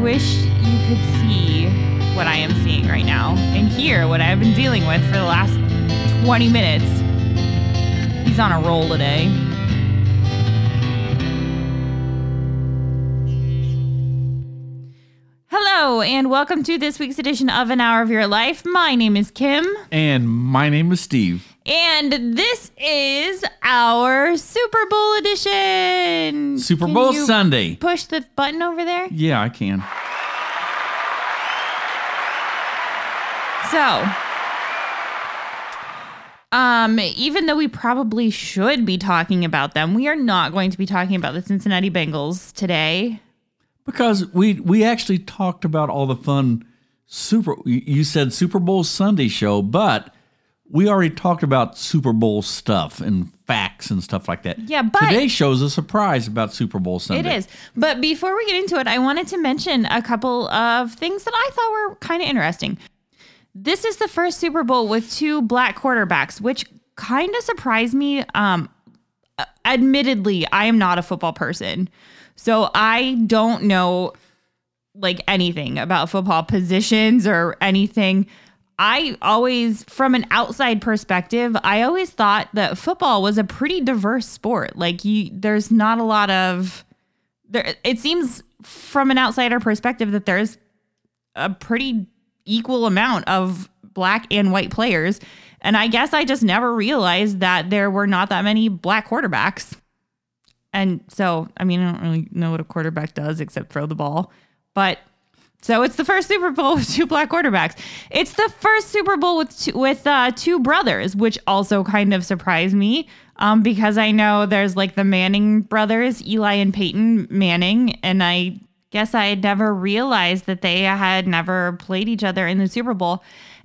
wish you could see what I am seeing right now and hear what I've been dealing with for the last 20 minutes. He's on a roll today. Hello, and welcome to this week's edition of An Hour of Your Life. My name is Kim, And my name is Steve. And this is our Super Bowl edition. Super Can Bowl Sunday. Push the button over there. Yeah, I can. So, um, even though we probably should be talking about them, we are not going to be talking about the Cincinnati Bengals today. Because we we actually talked about all the fun Super you said Super Bowl Sunday show, but we already talked about Super Bowl stuff and facts and stuff like that. Yeah, but- today's show's a surprise about Super Bowl Sunday. It is. But before we get into it, I wanted to mention a couple of things that I thought were kind of interesting. This is the first Super Bowl with two black quarterbacks, which kind of surprised me. Um, admittedly, I am not a football person. So I don't know like anything about football positions or anything. I always, from an outside perspective, I always thought that football was a pretty diverse sport. Like you, there's not a lot of there. It seems from an outsider perspective that there's a pretty equal amount of black and white players. And I guess I just never realized that there were not that many black quarterbacks. And so, I mean, I don't really know what a quarterback does except throw the ball. But so it's the first Super Bowl with two black quarterbacks. It's the first Super Bowl with two, with uh, two brothers, which also kind of surprised me um, because I know there's like the Manning brothers, Eli and Peyton Manning, and I guess I had never realized that they had never played each other in the Super Bowl.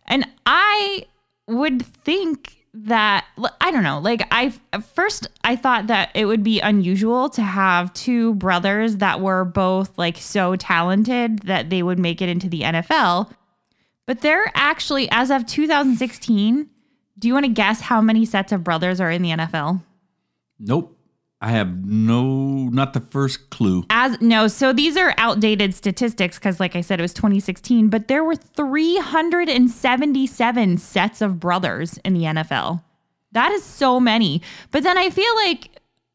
And I would think that I don't know, like I first I thought that it would be unusual to have two brothers that were both like so talented that they would make it into the NFL. But they're actually as of 2016, do you want to guess how many sets of brothers are in the NFL? Nope. I have no not the first clue. As no, so these are outdated statistics because, like I said, it was 2016. But there were 377 sets of brothers in the NFL. That is so many. But then I feel like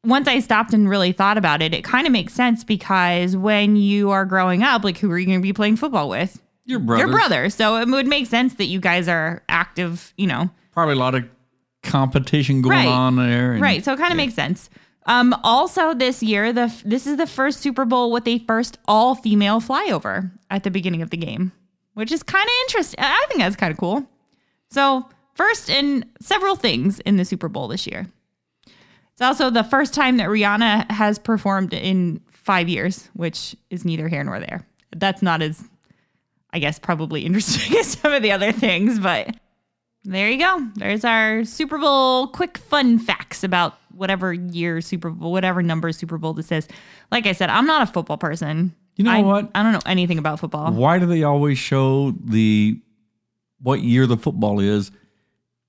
once I stopped and really thought about it, it kind of makes sense because when you are growing up, like who are you going to be playing football with? Your brother. Your brother. So it would make sense that you guys are active. You know, Probably a lot of competition going Right. on there. and- Right. So it kind of makes sense. Um, also, this year, the this is the first Super Bowl with a first all female flyover at the beginning of the game, which is kind of interesting. I think that's kind of cool. So, first in several things in the Super Bowl this year. It's also the first time that Rihanna has performed in five years, which is neither here nor there. That's not as, I guess, probably interesting as some of the other things, but there you go. There's our Super Bowl quick fun facts about whatever year Super Bowl, whatever number Super Bowl this is. Like I said, I'm not a football person. You know I, what? I don't know anything about football. Why do they always show the what year the football is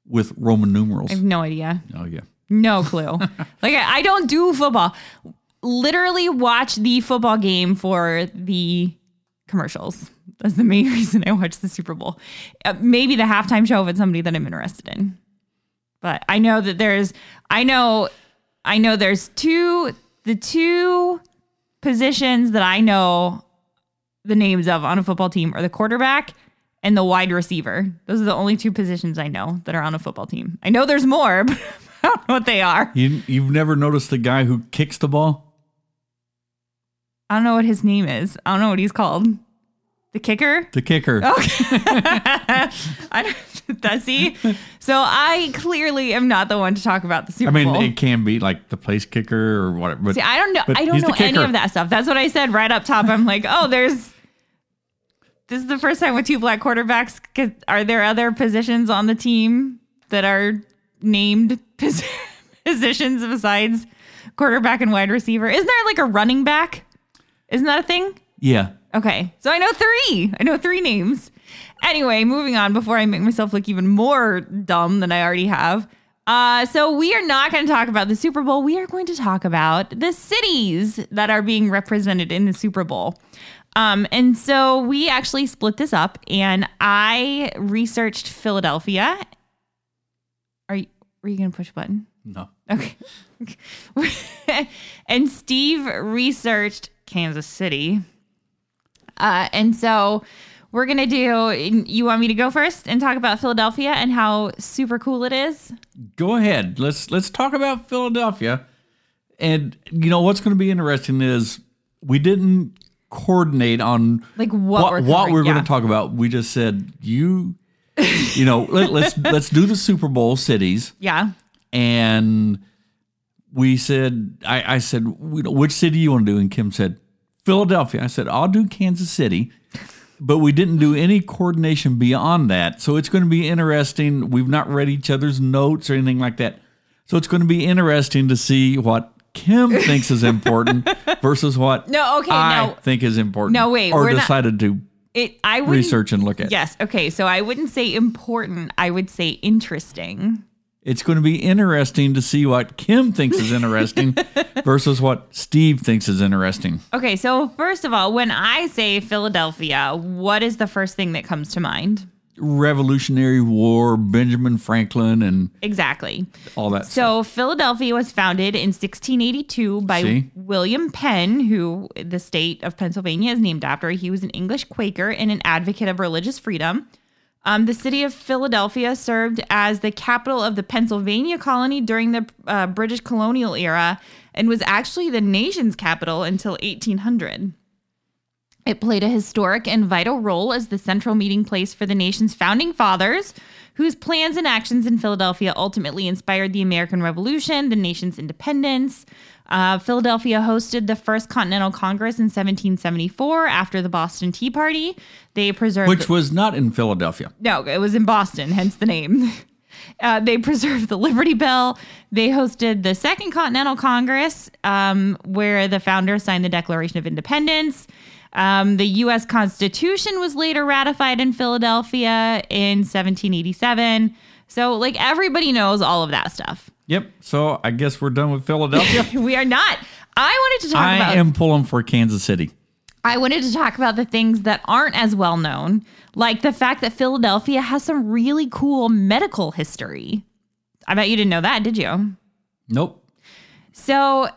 with Roman numerals? I have no idea. Oh yeah. No clue. like I, I don't do football. Literally watch the football game for the commercials. That's the main reason I watch the Super Bowl. Uh, maybe the halftime show if it's somebody that I'm interested in. But I know that there's I know I know there's two the two positions that I know the names of on a football team are the quarterback and the wide receiver. Those are the only two positions I know that are on a football team. I know there's more, but I don't know what they are. You you've never noticed the guy who kicks the ball? I don't know what his name is. I don't know what he's called. The kicker? The kicker. I don't, does he? So I clearly am not the one to talk about the Super I mean, Bowl. it can be like the place kicker or whatever. But See, I don't know. I don't know any of that stuff. That's what I said right up top. I'm like, oh, there's. This is the first time with two black quarterbacks. 'Cause Are there other positions on the team that are named pos- positions besides quarterback and wide receiver? Isn't there like a running back? Isn't that a thing? yeah. Okay. So I know three. I know three names. Anyway, moving on before I make myself look even more dumb than I already have. Uh, so we are not going to talk about the Super Bowl. We are going to talk about the cities that are being represented in the Super Bowl. Um, and so we actually split this up, and I researched Philadelphia. Are you? Were you gonna push a button? No. Okay. and Steve researched Kansas City. Uh, and so we're going to do, you want me to go first and talk about Philadelphia and how super cool it is? Go ahead. Let's let's talk about Philadelphia. And you know what's going to be interesting is we didn't coordinate on Like what what, we're what we're going to talk about. We just said you you know, let, let's let's do the Super Bowl cities Yeah. and we said I, I said "We- which city you want to do and kim said philadelphia i said i'll do kansas city but we didn't do any coordination beyond that so it's going to be interesting we've not read each other's notes or anything like that so it's going to be interesting to see what kim thinks is important versus what No, okay, i no. think is important No, wait, or we're not- decided to It, I would research and look at Yes. Okay. So I wouldn't say important. I would say interesting. It's going to be interesting to see what kim thinks is interesting versus what steve thinks is interesting Okay. So, first of all, when I say Philadelphia, what is the first thing that comes to mind? Revolutionary War, Benjamin Franklin, and Exactly. all that. stuff. So Philadelphia was founded in 1682 by See? William Penn, who the state of Pennsylvania is named after. He was an English Quaker and an advocate of religious freedom. Um, the city of Philadelphia served as the capital of the Pennsylvania colony during the uh, British colonial era and was actually the nation's capital until 1800. It played a historic and vital role as the central meeting place for the nation's founding fathers, whose plans and actions in Philadelphia ultimately inspired the American Revolution, the nation's independence. Uh, Philadelphia hosted the First Continental Congress in 1774 after the Boston Tea Party. They preserved which was not in Philadelphia. no, it was in Boston, hence the name. Uh, they preserved the Liberty Bell. They hosted the Second Continental Congress, um, where the founders signed the Declaration of Independence. Um, the U.S. Constitution was later ratified in Philadelphia in 1787. So, like, everybody knows all of that stuff. Yep. So I guess we're done with Philadelphia. We are not. I wanted to talk I about. am pulling for Kansas City. I wanted to talk about the things that aren't as well known, like the fact that Philadelphia has some really cool medical history. I bet you didn't know that, did you? Nope. So,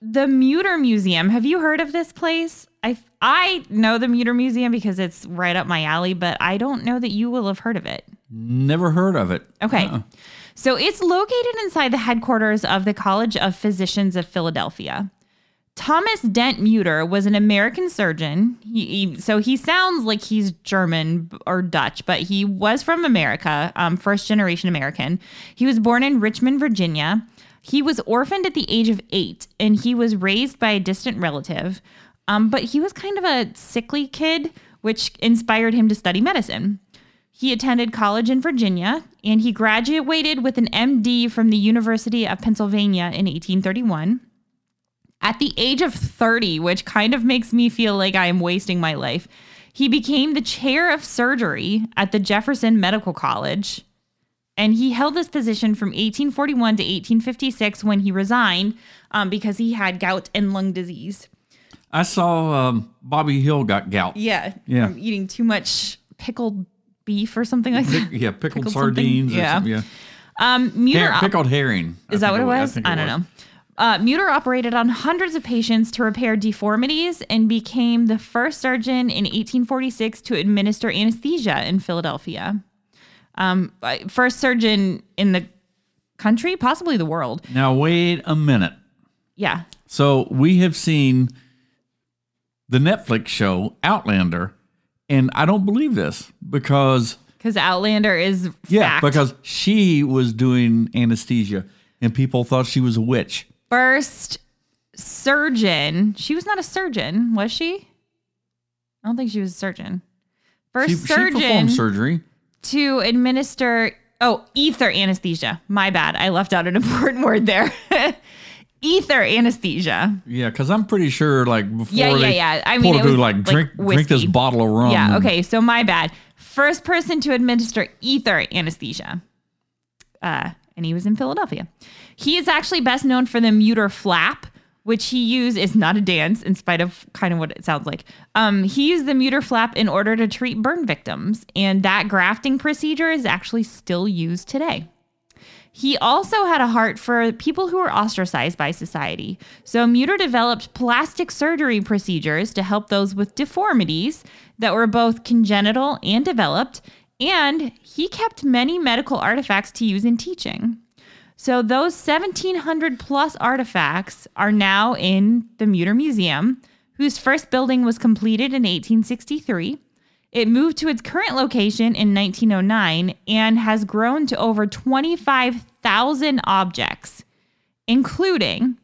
the Mütter Museum, have you heard of this place? I I know the Mütter Museum because it's right up my alley, but I don't know that you will have heard of it. Never heard of it. Okay. Uh-uh. So it's located inside the headquarters of the College of Physicians of Philadelphia. Thomas Dent Mütter was an American surgeon. He, he- so he sounds like he's German or Dutch, but he was from America, um, first generation American. He was born in Richmond, Virginia. He was orphaned at the age of eight, and he was raised by a distant relative. Um, but he was kind of a sickly kid, which inspired him to study medicine. He attended college in Virginia and he graduated with an MD from the University of Pennsylvania in 1831. At the age of 30, which kind of makes me feel like I am wasting my life, he became the chair of surgery at the Jefferson Medical College. And he held this position from 1841 to 1856 when he resigned um, because he had gout and lung disease. I saw um, Bobby Hill got gout. Yeah. Yeah. From eating too much pickled beef or something like that. Yeah, pickled, Pickled sardines. Or Yeah. something, yeah. Um, Mütter Her- pickled herring. I Is that what it I was? think I, don't know. Uh, Mütter operated on hundreds of patients to repair deformities and became the first surgeon in 1846 to administer anesthesia in Philadelphia. Um, first surgeon in the country, possibly the world. Now wait a minute. Yeah. So we have seen the Netflix show Outlander, and I don't believe this because Because Outlander is yeah, fact. because she was doing anesthesia, and people thought she was a witch. first surgeon. She was not a surgeon, was she? I don't think she was a surgeon. First She, she surgeon performed surgery. to administer oh ether anesthesia. My bad, I left out an important word there. ether anesthesia. Yeah, because I'm pretty sure, like before Yeah, yeah, they yeah. I mean, it was like like drink drink this bottle of rum. Yeah. Okay. So my bad. First person to administer ether anesthesia. Uh, and he was in Philadelphia. He is actually best known for the Mütter flap, which he used is not a dance, in spite of kind of what it sounds like. Um, he used the Mütter flap in order to treat burn victims, and that grafting procedure is actually still used today. He also had a heart for people who were ostracized by society. So Mütter developed plastic surgery procedures to help those with deformities that were both congenital and developed, and he kept many medical artifacts to use in teaching. So those 1700 plus artifacts are now in the Mütter Museum, whose first building was completed in 1863. It moved to its current location in 1909 and has grown to over 25,000 objects, including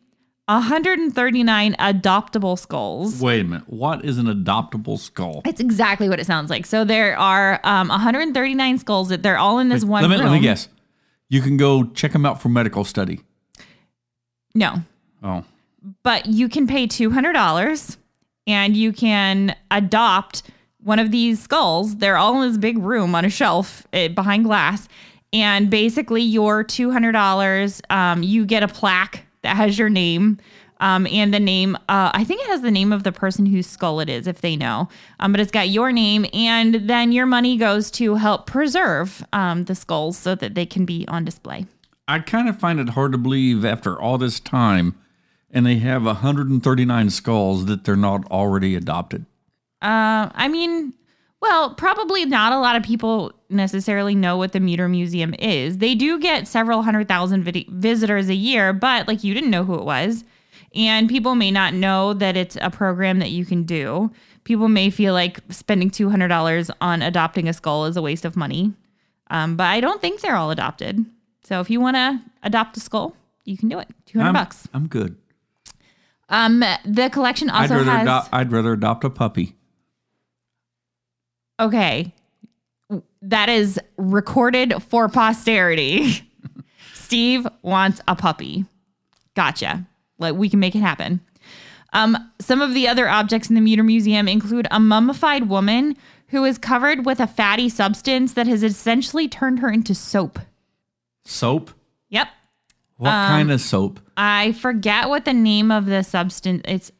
139 adoptable skulls. Wait a minute. What is an adoptable skull? It's exactly what it sounds like. So there are um, 139 skulls that they're all in this one let me, room. let me guess. You can go check them out for medical study. No, Oh, but you can pay $200 and you can adopt one of these skulls. They're all in this big room on a shelf eh, behind glass. And basically, your $200, um, you get a plaque that has your name um, and the name. Uh, I think it has the name of the person whose skull it is, if they know. Um, but it's got your name. And then your money goes to help preserve um, the skulls so that they can be on display. I kind of find it hard to believe after all this time, and they have 139 skulls that they're not already adopted. Uh, I mean, well, probably not a lot of people necessarily know what the Mütter Museum is. They do get several hundred thousand vid- visitors a year, but like you didn't know who it was. And people may not know that it's a program that you can do. People may feel like spending $200 on adopting a skull is a waste of money. Um, but I don't think they're all adopted. So if you want to adopt a skull, you can do it. 200 I'm, bucks. I'm good. Um, the collection I'd also rather has. adopt, I'd rather adopt a puppy. Okay. That is recorded for posterity. Steve wants a puppy. Gotcha. Like we can make it happen. Um, some of the other objects in the Mütter Museum include a mummified woman who is covered with a fatty substance that has essentially turned her into soap. Soap? Yep. What Um, kind of soap? I forget what the name of the substance. It's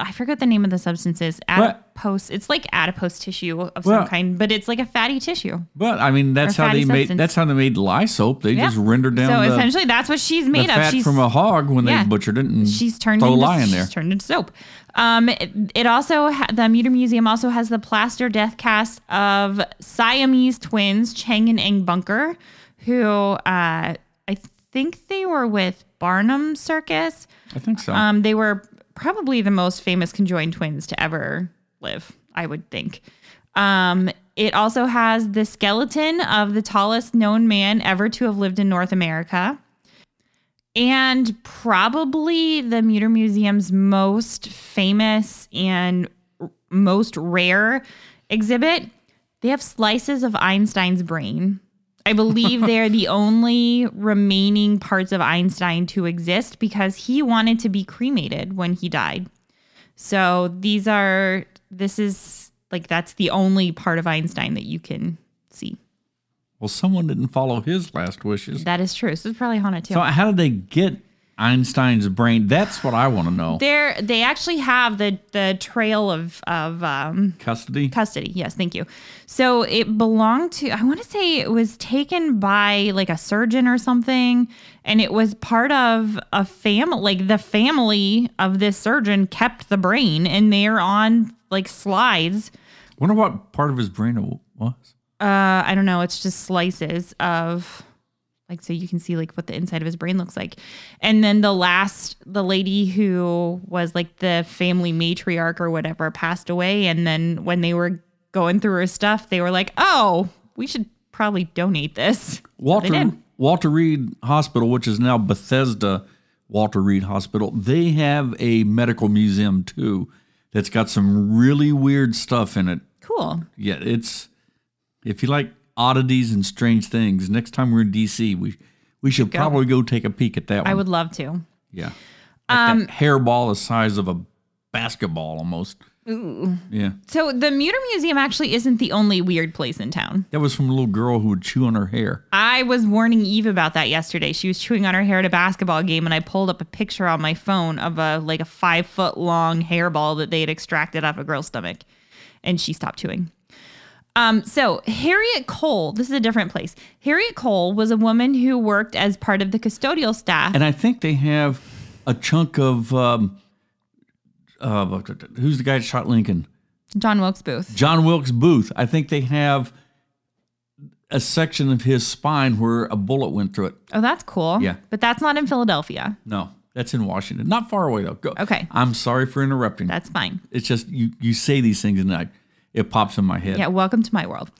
I forget the name of the substance is What? adipose. It's like adipose tissue of Well- some kind, but it's like a fatty tissue. But I mean, that's how they fatty made. That's how they made lye soap. They Yeah. just rendered down so the, essentially, that's what she's made of. She's from a hog when yeah. they butchered it and she's turned throw into lye in there. she's turned into soap. Um, it, it also ha- the Mütter Museum also has the plaster death cast of Siamese twins Cheng and Eng Bunker, who uh, think they were with Barnum Circus. I think so. Um, they were probably the most famous conjoined twins to ever live, I would think. Um, it also has the skeleton of the tallest known man ever to have lived in North America. And probably the Mütter Museum's most famous and r- most rare exhibit. They have slices of Einstein's brain. I believe they're the only remaining parts of Einstein to exist because he wanted to be cremated when he died. So these are, this is like, that's the only part of Einstein that you can see. well, someone didn't follow his last wishes. That is true. So it's probably haunted too. So how did they get Einstein's brain? That's what I want to know. They're, they actually have the, the trail of, of, um, Custody. custody. Yes, thank you. So it belonged to, I want to say it was taken by like a surgeon or something. And it was part of a family, like the family of this surgeon kept the brain and they're on like slides. Wonder what part of his brain it was. Uh, I don't know. It's just slices of like, so you can see like what the inside of his brain looks like. And then the last, the lady who was like the family matriarch or whatever passed away. And then when they were going through her stuff, they were like, oh, we should probably donate this. Walter. Walter Reed Hospital, which is now Bethesda Walter Reed Hospital, they have a medical museum too that's got some really weird stuff in it. Cool. Yeah, it's if you like oddities and strange things, next time we're in DC, we we should probably go take a peek at that one. I would love to. yeah. Like that um, hairball the size of a basketball almost. Yeah. So the Muter Museum actually isn't the only weird place in town. That was from a little girl who would chew on her hair. I was warning Eve about that yesterday. She was chewing on her hair at a basketball game, and I pulled up a picture on my phone of a like a five foot long hairball that they had extracted off a girl's stomach, and she stopped chewing. Um, so Harriet Cole, this is a different place. Harriet Cole was a woman who worked as part of the custodial staff. And I think they have a chunk of um, uh, who's the guy that shot Lincoln? John Wilkes Booth. John Wilkes Booth. I think they have a section of his spine where a bullet went through it. Oh, that's cool. Yeah. But that's not in Philadelphia. No, that's in Washington. Not far away though. Go. Okay. I'm sorry for interrupting. That's fine. it's just you you say these things and I, it pops in my head. Yeah, welcome to my world.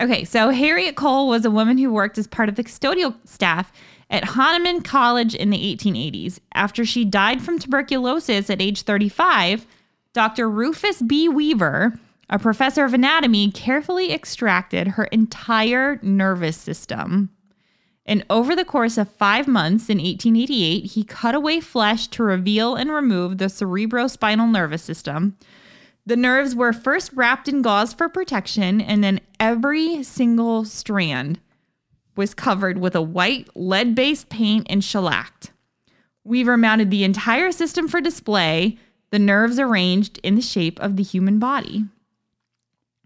Okay, so Harriet Cole was a woman who worked as part of the custodial staff at Hahnemann College in the 1880s. After she died from tuberculosis at age 35, Dr. Rufus B. Weaver, a professor of anatomy, carefully extracted her entire nervous system. And over the course of five months in 1888, he cut away flesh to reveal and remove the cerebrospinal nervous system. The nerves were first wrapped in gauze for protection, and then every single strand was covered with a white lead based paint and shellacked. Weaver mounted the entire system for display, the nerves arranged in the shape of the human body.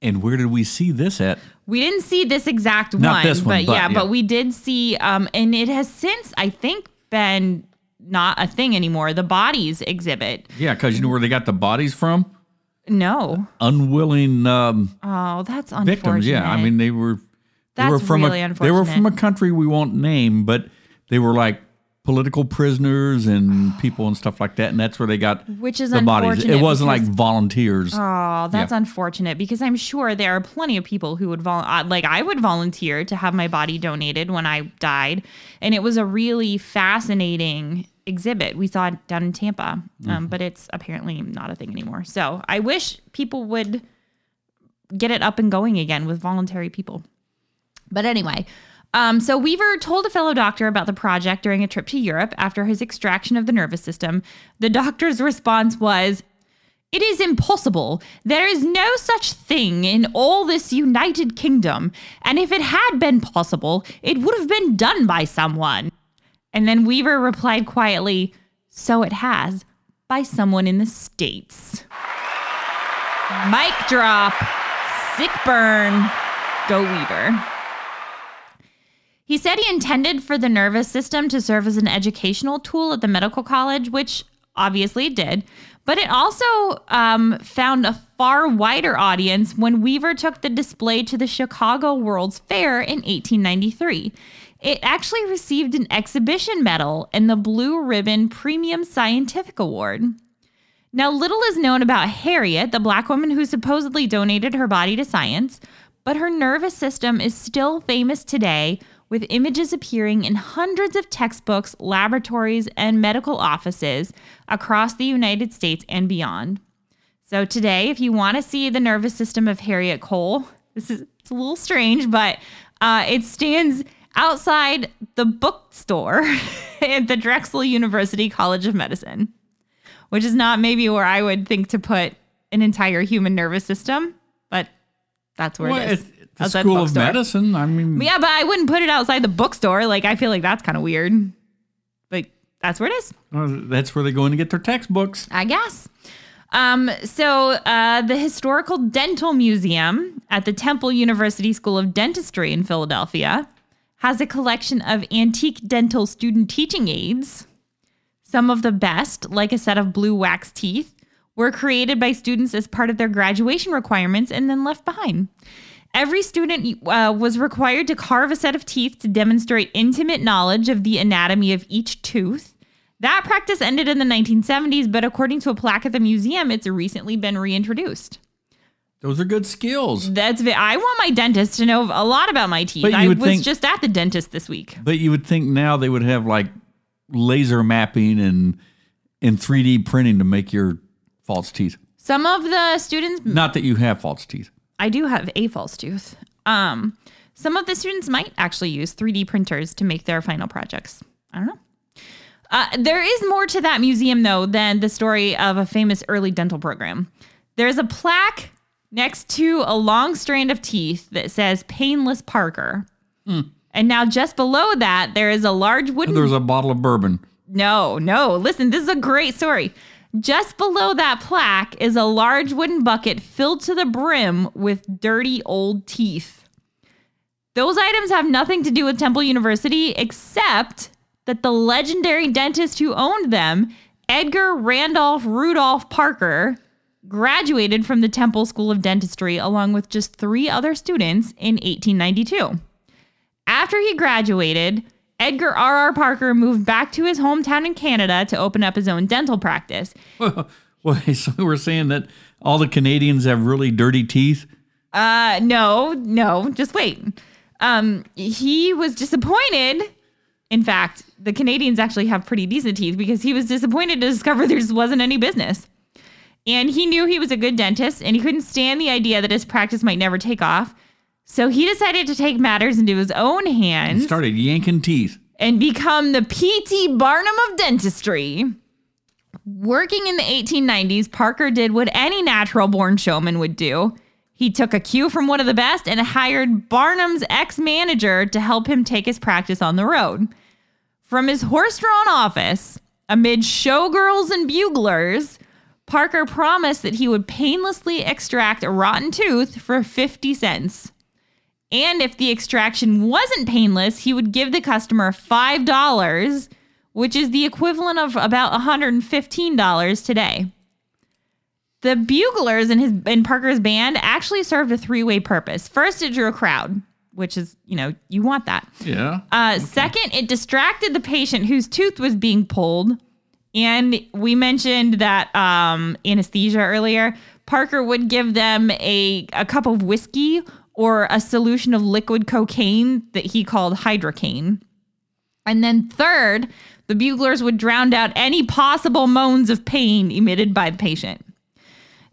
And where did we see this at? We didn't see this exact Not one, this one, but, but yeah, yeah. but we did see, um, and it has since, I think, been not a thing anymore. The bodies exhibit. Yeah, because you know where they got the bodies from? No. Unwilling um, Oh, that's unfortunate. victims. Yeah, I mean they were. They That's were from really a, They were from a country we won't name, but they were like political prisoners and people and stuff like that, and that's where they got Which is the bodies. It wasn't like volunteers. Oh, that's Yeah. unfortunate because I'm sure there are plenty of people who would vol- uh, like I would volunteer to have my body donated when I died, and it was a really fascinating exhibit. We saw it down in Tampa, Mm-hmm. um, but it's apparently not a thing anymore. So I wish people would get it up and going again with voluntary people. But anyway, um, so Weaver told a fellow doctor about the project during a trip to Europe after his extraction of the nervous system. The doctor's response was, It is impossible. There is no such thing in all this United Kingdom. And if it had been possible, it would have been done by someone. And then Weaver replied quietly, So it has, by someone in the States. Mic drop. Sick burn. Go Weaver. He said he intended for the nervous system to serve as an educational tool at the medical college, which obviously it did. But it also um, found a far wider audience when Weaver took the display to the Chicago World's Fair in 1893. It actually received an exhibition medal and the Blue Ribbon Premium Scientific Award. Now, little is known about Harriet, the black woman who supposedly donated her body to science, but her nervous system is still famous today, with images appearing in hundreds of textbooks, laboratories, and medical offices across the United States and beyond. So, today, if you want to see the nervous system of Harriet Cole, this is it's a little strange, but uh, it stands outside the bookstore at the Drexel University College of Medicine which is not maybe where I would think to put an entire human nervous system, but that's where Well, it is. the School of bookstore. Medicine. I mean, Yeah, but I wouldn't put it outside the bookstore. Like I feel like that's kind of weird. But that's where it is, well, that's where they go in to get their textbooks. I guess. Um, so uh, the Historical Dental Museum at the Temple University School of Dentistry in Philadelphia has a collection of antique dental student teaching aids. Some of the best, like a set of blue wax teeth, were created by students as part of their graduation requirements and then left behind. Every student uh, was required to carve a set of teeth to demonstrate intimate knowledge of the anatomy of each tooth. That practice ended in the 1970s, but according to a plaque at the museum, it's recently been reintroduced. Those are good skills. That's I want my dentist to know a lot about my teeth. But I was think- just at the dentist this week. But you would think now they would have like laser mapping and and 3D printing to make your false teeth. Some of the students Not that you have false teeth. I do have a false tooth. Um, some of the students might actually use 3D printers to make their final projects. I don't know. Uh, there is more to that museum, though, than the story of a famous early dental program. There's a plaque next to a long strand of teeth that says Painless Parker. Hmm. And now just below that, there is a large wooden There's a bottle of bourbon. no, no. Listen, this is a great story. Just below that plaque is a large wooden bucket filled to the brim with dirty old teeth. Those items have nothing to do with Temple University except that the legendary dentist who owned them, Edgar Randolph Rudolph Parker, graduated from the Temple School of Dentistry along with just three other students in 1892. After he graduated, Edgar R. R. Parker moved back to his hometown in Canada to open up his own dental practice. Well, so we're saying that all the Canadians have really dirty teeth. Uh, no, no, just wait. Um, he was disappointed. In fact, the Canadians actually have pretty decent teeth because he was disappointed to discover there just wasn't any business. And he knew he was a good dentist and he couldn't stand the idea that his practice might never take off. So he decided to take matters into his own hands. Started yanking teeth. and become the P.T. Barnum of dentistry. Working in the 1890s, Parker did what any natural born showman would do. He took a cue from one of the best and hired Barnum's ex manager to help him take his practice on the road. From his horse drawn office, amid showgirls and buglers, Parker promised that he would painlessly extract a rotten tooth for 50 cents. And if the extraction wasn't painless, he would give the customer $5, which is the equivalent of about $115 today. The buglers in his in Parker's band actually served a three-way purpose. First, it drew a crowd, which is, you know, you want that. Yeah. Uh, Second, it distracted the patient whose tooth was being pulled. And we mentioned that um, anesthesia earlier. Parker would give them a, a cup of whiskey or a solution of liquid cocaine that he called hydrocaine. And then third, the buglers would drown out any possible moans of pain emitted by the patient.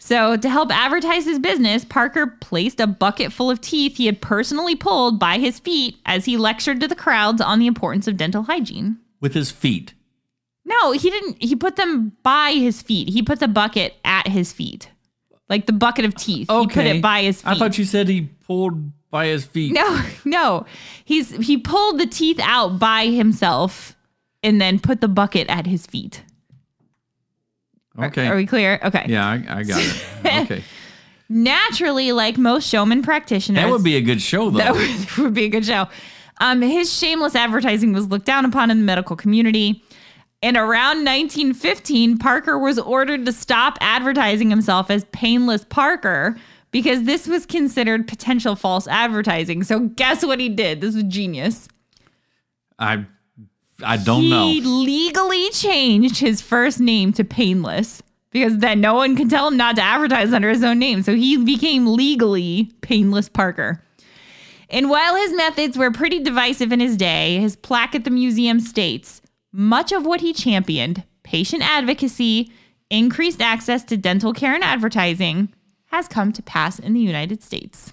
So, to help advertise his business, Parker placed a bucket full of teeth he had personally pulled by his feet as he lectured to the crowds on the importance of dental hygiene. With his feet. No, he didn't. He put them by his feet. He put the bucket at his feet, like the bucket of teeth. He put it by his feet. I thought you said he pulled by his feet. no, no. He's he pulled the teeth out by himself, and then put the bucket at his feet. Okay. Are we clear? Okay. yeah, I, I got it. Okay. Naturally, like most showman practitioners, That would be a good show, though. that would, would be a good show. Um, his shameless advertising was looked down upon in the medical community. And around 1915, Parker was ordered to stop advertising himself as Painless Parker because this was considered potential false advertising. So, guess what he did? This was genius. I I don't he know. He legally changed his first name to Painless because then no one could tell him not to advertise under his own name. So he became legally Painless Parker. And while his methods were pretty divisive in his day, his plaque at the museum states much of what he championed, patient advocacy, increased access to dental care and advertising, has come to pass in the United States.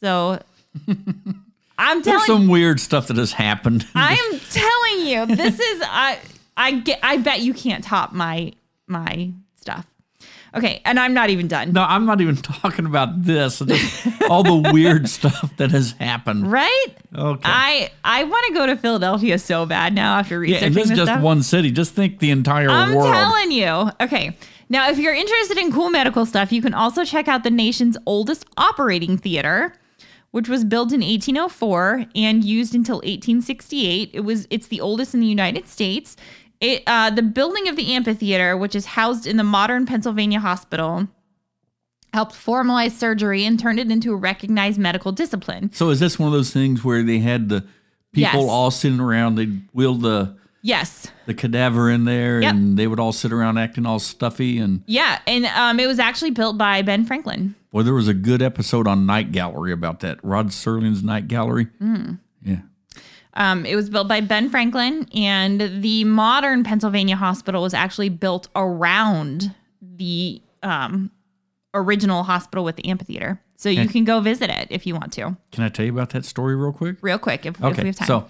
So I'm telling There's some weird stuff that has happened. I'm telling you, this is I I get I bet you can't top my my stuff. Okay, and I'm not even done. no, I'm not even talking about this. All the weird stuff that has happened. Right? Okay. I I want to go to Philadelphia so bad now after researching yeah, and this is just stuff. one city. Just think the entire world. I'm telling you. Okay. Now, if you're interested in cool medical stuff, you can also check out the nation's oldest operating theater, which was built in 1804 and used until 1868. It was it's the oldest in the United States. It uh, the building of the amphitheater, which is housed in the modern Pennsylvania Hospital, helped formalize surgery and turned it into a recognized medical discipline. so is this one of those things where they had the people Yes. all sitting around? They'd wheel the Yes. the cadaver in there, Yep. and they would all sit around acting all stuffy. And Yeah, and um, it was actually built by Ben Franklin. boy, there was a good episode on Night Gallery about that. Rod Serling's Night Gallery. Mm. Yeah. Um, it was built by Ben Franklin, and the modern Pennsylvania hospital was actually built around the um, original hospital with the amphitheater. So you can go visit it if you want to, Can I tell you about that story real quick? real quick if, if Okay, we have time. so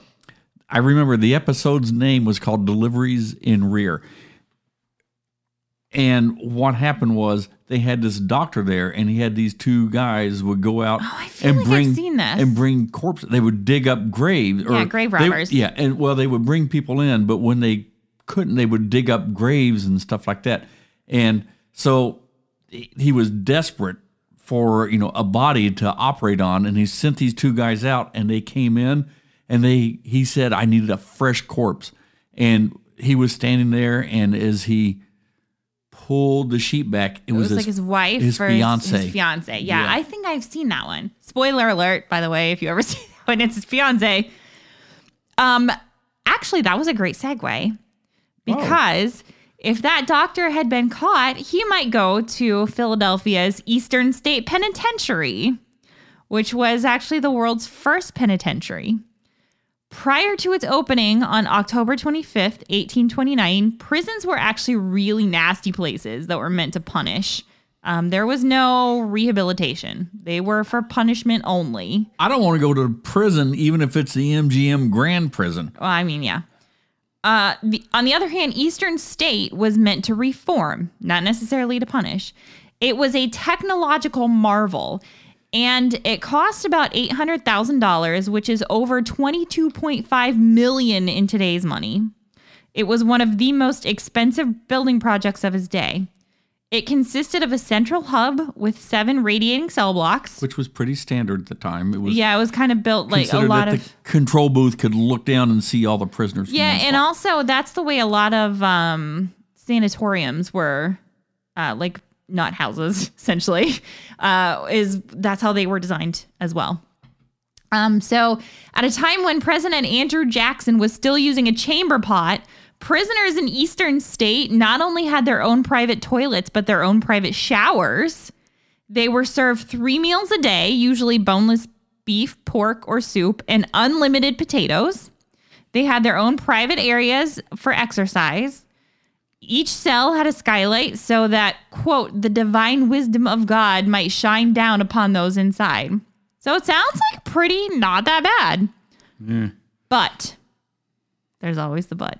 I remember the episode's name was called "Deliveries in Rear," And what happened was they had this doctor there, and he had these two guys would go out Oh, and like bring and bring corpses. They would dig up graves. Yeah, grave they- robbers. yeah, and well, they would bring people in, but when they couldn't, they would dig up graves and stuff like that. And so he he was desperate for you know a body to operate on, and he sent these two guys out, and they came in, and they he said I needed a fresh corpse, and he was standing there, and as he pulled the sheet back, it, It was, like his wife his or fiance. His, fiance. Yeah, Yeah. I think I've seen that one. Spoiler alert, by the way, if you ever see that one, it's his fiance. Um, actually, that was a great segue because if that doctor had been caught, he might go to Philadelphia's Eastern State Penitentiary, which was actually the world's first penitentiary. Prior to its opening on October 25th, 1829, prisons were actually really nasty places that were meant to punish. Um, there was no rehabilitation, they were for punishment only. I don't want to go to prison, even if it's the MGM Grand Prison. Well, I mean, yeah. Uh, the, on the other hand, Eastern State was meant to reform, not necessarily to punish. It was a technological marvel, and it cost about eight hundred thousand dollars, which is over twenty-two point five million in today's money. It was one of the most expensive building projects of his day. It consisted of a central hub with seven radiating cell blocks. which was pretty standard at the time. It was Yeah, it was kind of built like a lot that of the control booth could look down and see all the prisoners. Yeah, and also that's the way a lot of um, sanatoriums were, uh, like not houses essentially. Uh, is that's how they were designed as well. Um, so at a time when President Andrew Jackson was still using a chamber pot, prisoners in Eastern State not only had their own private toilets but their own private showers. They were served three meals a day, usually boneless beef, pork, or soup, and unlimited potatoes. They had their own private areas for exercise. Each cell had a skylight so that, quote, the divine wisdom of God might shine down upon those inside. So it sounds like pretty not that bad. But there's always the but.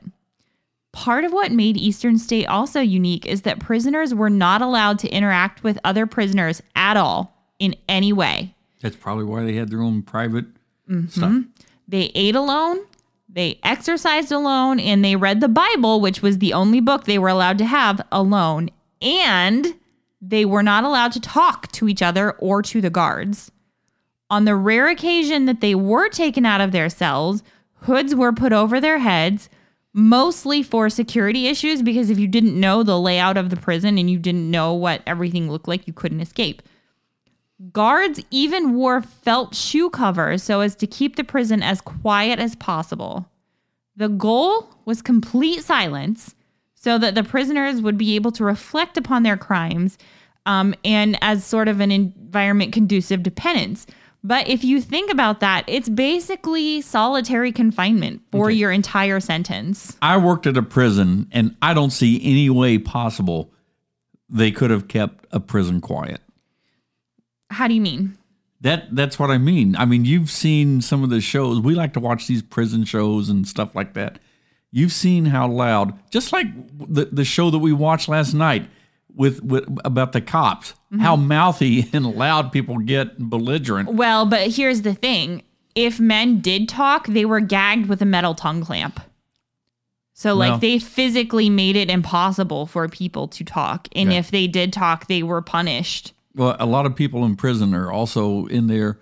Part of what made Eastern State also unique is that prisoners were not allowed to interact with other prisoners at all in any way. That's probably why they had their own private Mm-hmm. stuff. They ate alone, they exercised alone, and they read the Bible, which was the only book they were allowed to have alone. And they were not allowed to talk to each other or to the guards. On the rare occasion that they were taken out of their cells, hoods were put over their heads, mostly for security issues, because if you didn't know the layout of the prison and you didn't know what everything looked like, you couldn't escape. Guards even wore felt shoe covers so as to keep the prison as quiet as possible. The goal was complete silence so that the prisoners would be able to reflect upon their crimes um, and as sort of an environment conducive to penance. But if you think about that, it's basically solitary confinement for your entire sentence. I worked at a prison, and I don't see any way possible they could have kept a prison quiet. How do you mean? That that's what I mean. I mean, you've seen some of the shows. We like to watch these prison shows and stuff like that. You've seen how loud, just like the the show that we watched last night with, with about the cops, Mm-hmm. how mouthy and loud people get and belligerent. Well, but here's the thing if men did talk, they were gagged with a metal tongue clamp. So, like, they physically made it impossible for people to talk. And if they did talk, they were punished. Well, a lot of people in prison are also in there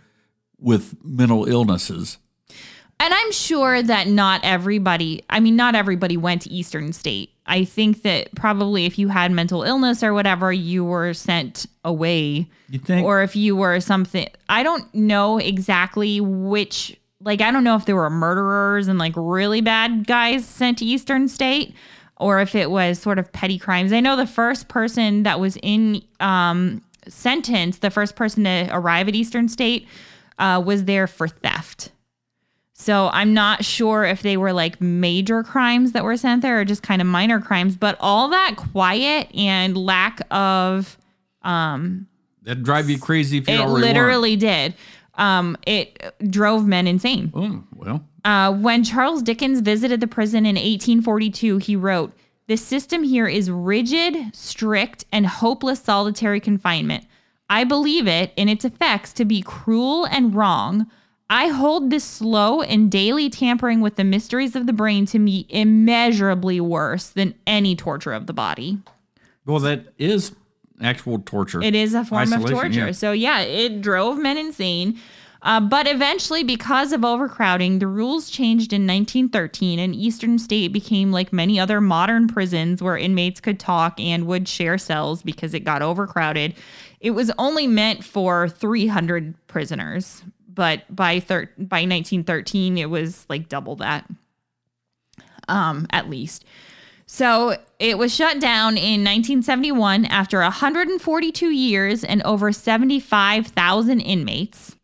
with mental illnesses. And I'm sure that not everybody, I mean, not everybody went to Eastern State. I think that probably if you had mental illness or whatever, you were sent away. You think? Or if you were something, I don't know exactly which, like, I don't know if there were murderers and like really bad guys sent to Eastern State or if it was sort of petty crimes. I know the first person that was in um, sentence, the first person to arrive at Eastern State uh, was there for theft. So I'm not sure if they were like major crimes that were sent there or just kind of minor crimes, but all that quiet and lack of That'd drive you crazy if you it already literally did. Um, it drove men insane. Oh, well, Uh, when Charles Dickens visited the prison in 1842, he wrote, The system here is rigid, strict, and hopeless solitary confinement. I believe it in its effects to be cruel and wrong. I hold this slow and daily tampering with the mysteries of the brain to be immeasurably worse than any torture of the body. Well, that is actual torture. It is a form of torture. yeah. So, yeah, it drove men insane. Uh, but eventually, because of overcrowding, the rules changed in 1913, and Eastern State became like many other modern prisons where inmates could talk and would share cells because it got overcrowded. It was only meant for 300 prisoners, but by thir- by 1913, it was like double that, um, at least. So it was shut down in 1971 after 142 years and over 75,000 inmates.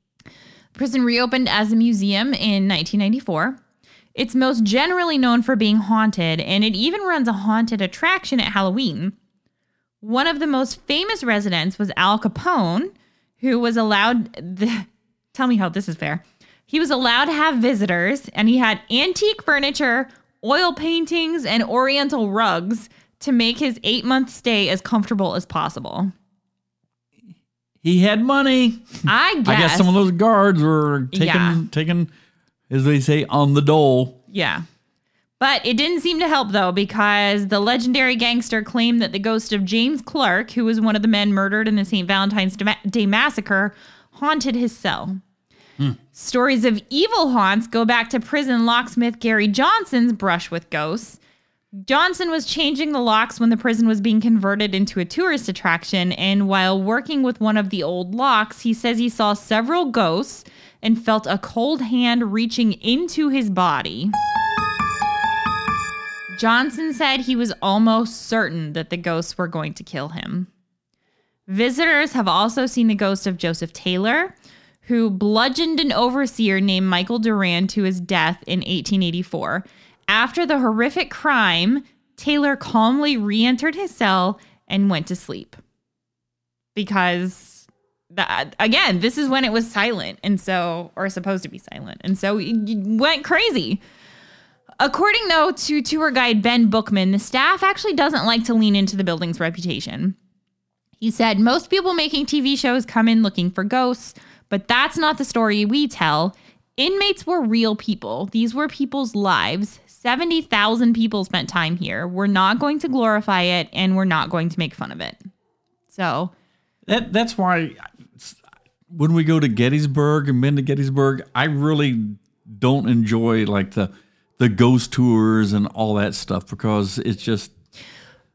Prison reopened as a museum in 1994. It's most generally known for being haunted, and it even runs a haunted attraction at Halloween. One of the most famous residents was Al Capone, who was allowed. The, tell me how this is fair. He was allowed to have visitors, and he had antique furniture, oil paintings, and oriental rugs to make his eight month stay as comfortable as possible. He had money. I guess. I guess some of those guards were taken Yeah. taking, as they say, on the dole. Yeah. But it didn't seem to help though, because the legendary gangster claimed that the ghost of James Clark, who was one of the men murdered in the St. Valentine's Day massacre, haunted his cell. Hmm. Stories of evil haunts go back to prison locksmith Gary Johnson's brush with ghosts. Johnson was changing the locks when the prison was being converted into a tourist attraction, and while working with one of the old locks, he says he saw several ghosts and felt a cold hand reaching into his body. Johnson said he was almost certain that the ghosts were going to kill him. Visitors have also seen the ghost of Joseph Taylor, who bludgeoned an overseer named Michael Duran to his death in 1884. After the horrific crime, Taylor calmly re entered his cell and went to sleep. Because, that, again, this is when it was silent, and so, or supposed to be silent. And so it went crazy. According, though, to tour guide Ben Bookman, the staff actually doesn't like to lean into the building's reputation. He said, Most people making TV shows come in looking for ghosts, but that's not the story we tell. Inmates were real people, these were people's lives. 70,000 people spent time here. We're not going to glorify it and we're not going to make fun of it. So, That that's why when we go to Gettysburg and been to Gettysburg, I really don't enjoy like the the ghost tours and all that stuff because it's just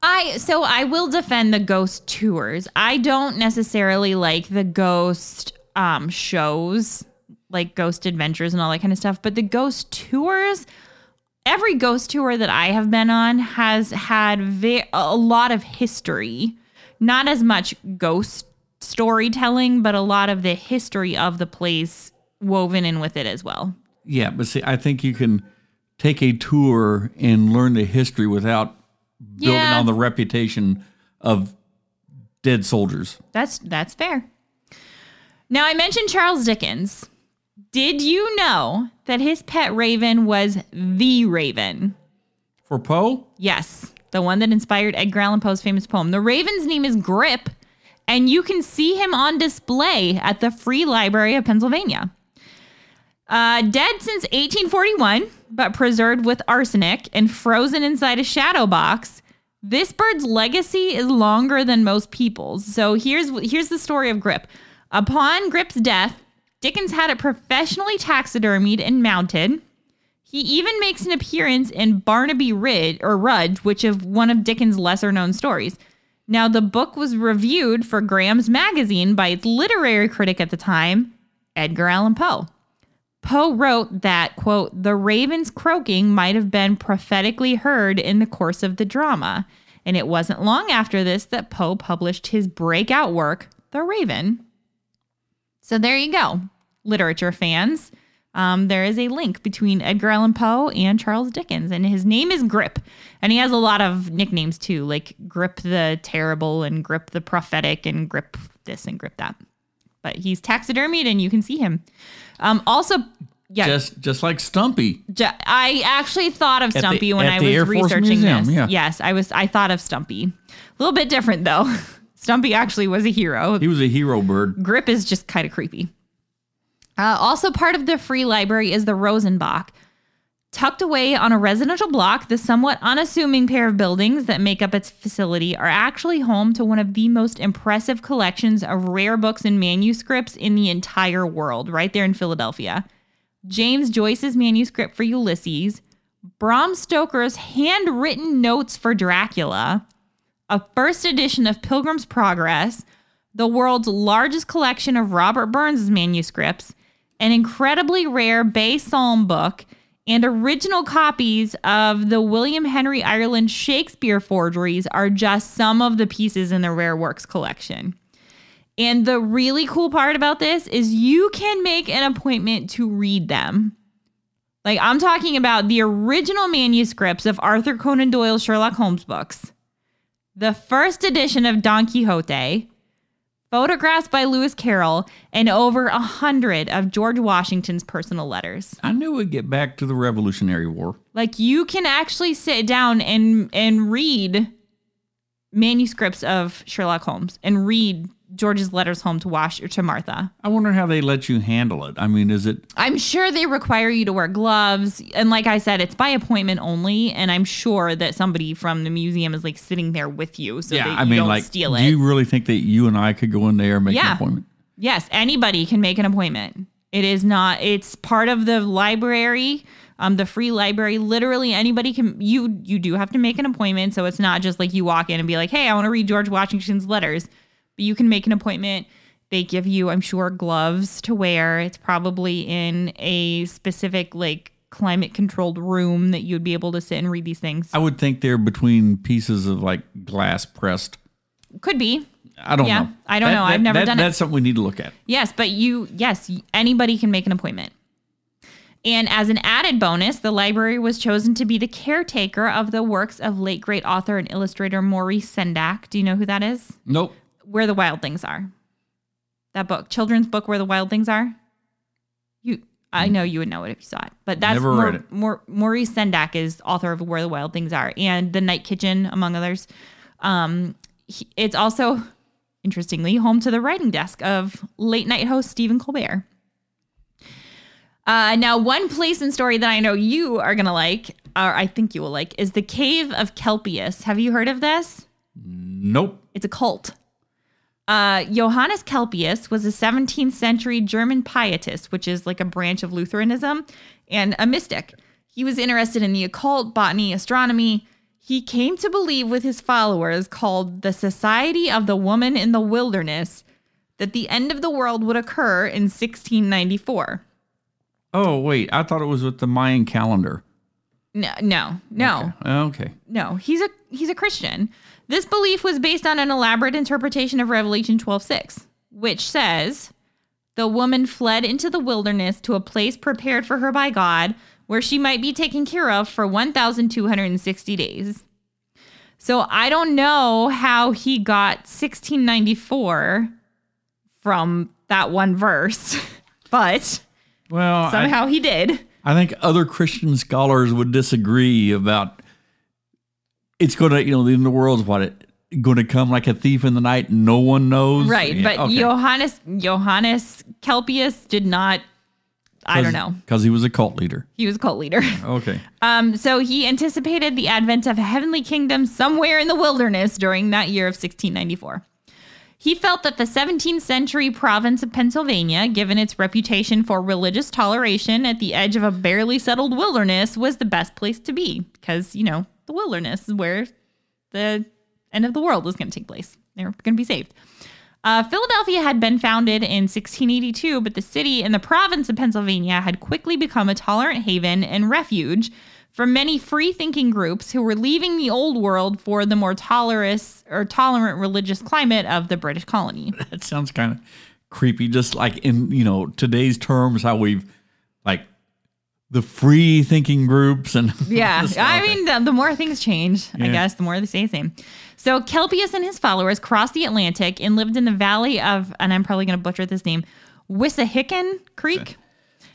I so I will defend the ghost tours. I don't necessarily like the ghost um shows, like ghost adventures and all that kind of stuff, but the ghost tours every ghost tour that I have been on has had ve- a lot of history. Not as much ghost storytelling, but a lot of the history of the place woven in with it as well. yeah. But see, I think you can take a tour and learn the history without building Yeah. on the reputation of dead soldiers. That's that's fair. Now I mentioned Charles Dickens. Did you know that his pet raven was the raven? For Poe, Yes, the one that inspired Edgar Allan Poe's famous poem. The raven's name is Grip, and you can see him on display at the Free Library of Pennsylvania. Uh, dead since 1841, but preserved with arsenic and frozen inside a shadow box. This bird's legacy is longer than most people's. So here's here's the story of Grip. Upon Grip's death, Dickens had it professionally taxidermied and mounted. He even makes an appearance in Barnaby Rid or Rudge, which is one of Dickens' lesser known stories. Now, the book was reviewed for Graham's magazine by its literary critic at the time, Edgar Allan Poe. Poe wrote that, quote, the raven's croaking might have been prophetically heard in the course of the drama. And it wasn't long after this that Poe published his breakout work, The Raven. So there you go, literature fans. Um, there is a link between Edgar Allan Poe and Charles Dickens, and his name is Grip. And he has a lot of nicknames too, like Grip the Terrible and Grip the Prophetic and Grip this and Grip that. But he's taxidermied and you can see him. Um, also, Yeah. Just just like Stumpy. Ju- I actually thought of the- Stumpy when I was Air researching Museum, this. yeah. Yes, I was. I thought of Stumpy. A little bit different though. Stumpy actually was a hero. He was a hero bird. Grip is just kind of creepy. Uh, also, part of the free library is the Rosenbach. Tucked away on a residential block, the somewhat unassuming pair of buildings that make up its facility are actually home to one of the most impressive collections of rare books and manuscripts in the entire world, right there in Philadelphia. James Joyce's manuscript for Ulysses, Bram Stoker's handwritten notes for Dracula, a first edition of Pilgrim's Progress, the world's largest collection of Robert Burns' manuscripts, an incredibly rare Bay Psalm book, and original copies of the William Henry Ireland Shakespeare forgeries are just some of the pieces in the rare works collection. And the really cool part about this is you can make an appointment to read them. Like I'm talking about the original manuscripts of Arthur Conan Doyle's Sherlock Holmes books, the first edition of Don Quixote, photographs by Lewis Carroll, and over a hundred of George Washington's personal letters. I knew we'd get back to the Revolutionary War. Like you can actually sit down and and read manuscripts of Sherlock Holmes and read George's letters home to Wash or to Martha. I wonder how they let you handle it. I mean, is it I'm sure they require you to wear gloves. And like I said, it's by appointment only. And I'm sure that somebody from the museum is like sitting there with you so that you I mean, don't like, steal do you really think that you and I could go in there and make Yeah. an appointment? yes, anybody can make an appointment. It is not, it's part of the library. Um, the free library, literally anybody can. You you do have to make an appointment, so it's not just like you walk in and be like, "Hey, I want to read George Washington's letters." You can make an appointment. They give you, I'm sure, gloves to wear. It's probably in a specific like climate controlled room that you'd be able to sit and read these things. I would think they're between pieces of like glass pressed. Could be. I don't Yeah, know. I don't know. I've never that- done it. That's something we need to look at. Yes, but you, yes, anybody can make an appointment. And as an added bonus, the library was chosen to be the caretaker of the works of late great author and illustrator Maurice Sendak. Do you know who that is? Nope. Where the Wild Things Are. That book, children's book, Where the Wild Things Are. You, I know you would know it if you saw it, but that's Never Mau- read it. Mau- Maurice Sendak is author of Where the Wild Things Are and The Night Kitchen, among others. Um, he- it's also, interestingly, home to the writing desk of late night host Stephen Colbert. Uh, now, one place and story that I know you are gonna like, or I think you will like, is the Cave of Kelpius. Have you heard of this? Nope. It's a cult. Uh, Johannes Kelpius was a 17th century German pietist, which is like a branch of Lutheranism, and a mystic. He was interested in the occult, botany, astronomy. He came to believe with his followers, called the Society of the Woman in the Wilderness, that the end of the world would occur in 1694. Oh wait, I thought it was with the Mayan calendar. No, no, no. Okay. No, he's a he's a Christian. This belief was based on an elaborate interpretation of Revelation 12:6, which says, "The woman fled into the wilderness to a place prepared for her by God, where she might be taken care of for 1260 days." So I don't know how he got 1694 from that one verse, but Well, I, somehow he did. I think other Christian scholars would disagree about it's going to, you know, the end of the world's what it going to come like a thief in the night. No one knows. Right, Yeah, but okay. Johannes Johannes Kelpius did not. I don't know. because he was a cult leader. He was a cult leader. Okay. Um, so he anticipated the advent of a heavenly kingdom somewhere in the wilderness during that year of 1694. He felt that the 17th century province of Pennsylvania, given its reputation for religious toleration at the edge of a barely settled wilderness, was the best place to be because, you know, the wilderness where the end of the world was going to take place. They were going to be saved. Uh, Philadelphia had been founded in 1682, but the city and the province of Pennsylvania had quickly become a tolerant haven and refuge for many free thinking groups who were leaving the old world for the more tolerous or tolerant religious climate of the British colony. That sounds kind of creepy. Just like in, you know, today's terms, how we've the free thinking groups and Yeah, I mean, the, the more things change, I guess, the more they stay the same. So Kelpius and his followers crossed the Atlantic and lived in the valley of, and I'm probably going to butcher this name, Wissahickon Creek.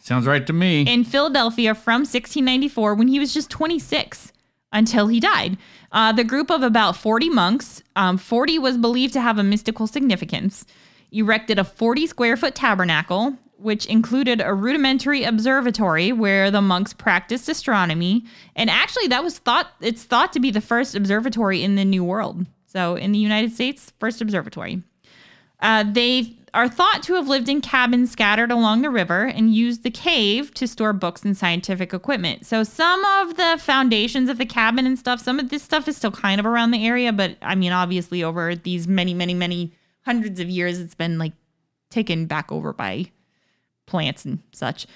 Sounds right to me. in Philadelphia from 1694 when he was just 26 until he died. Uh, the group of about 40 monks, um, 40 was believed to have a mystical significance, erected a 40 square foot tabernacle, which included a rudimentary observatory where the monks practiced astronomy. And actually, that was thought, it's thought to be the first observatory in the New World. So in the United States, first observatory. Uh, they are thought to have lived in cabins scattered along the river and used the cave to store books and scientific equipment. So some of the foundations of the cabin and stuff, some of this stuff is still kind of around the area, but I mean, obviously, over these many, many, many hundreds of years, it's been like taken back over by plants and such.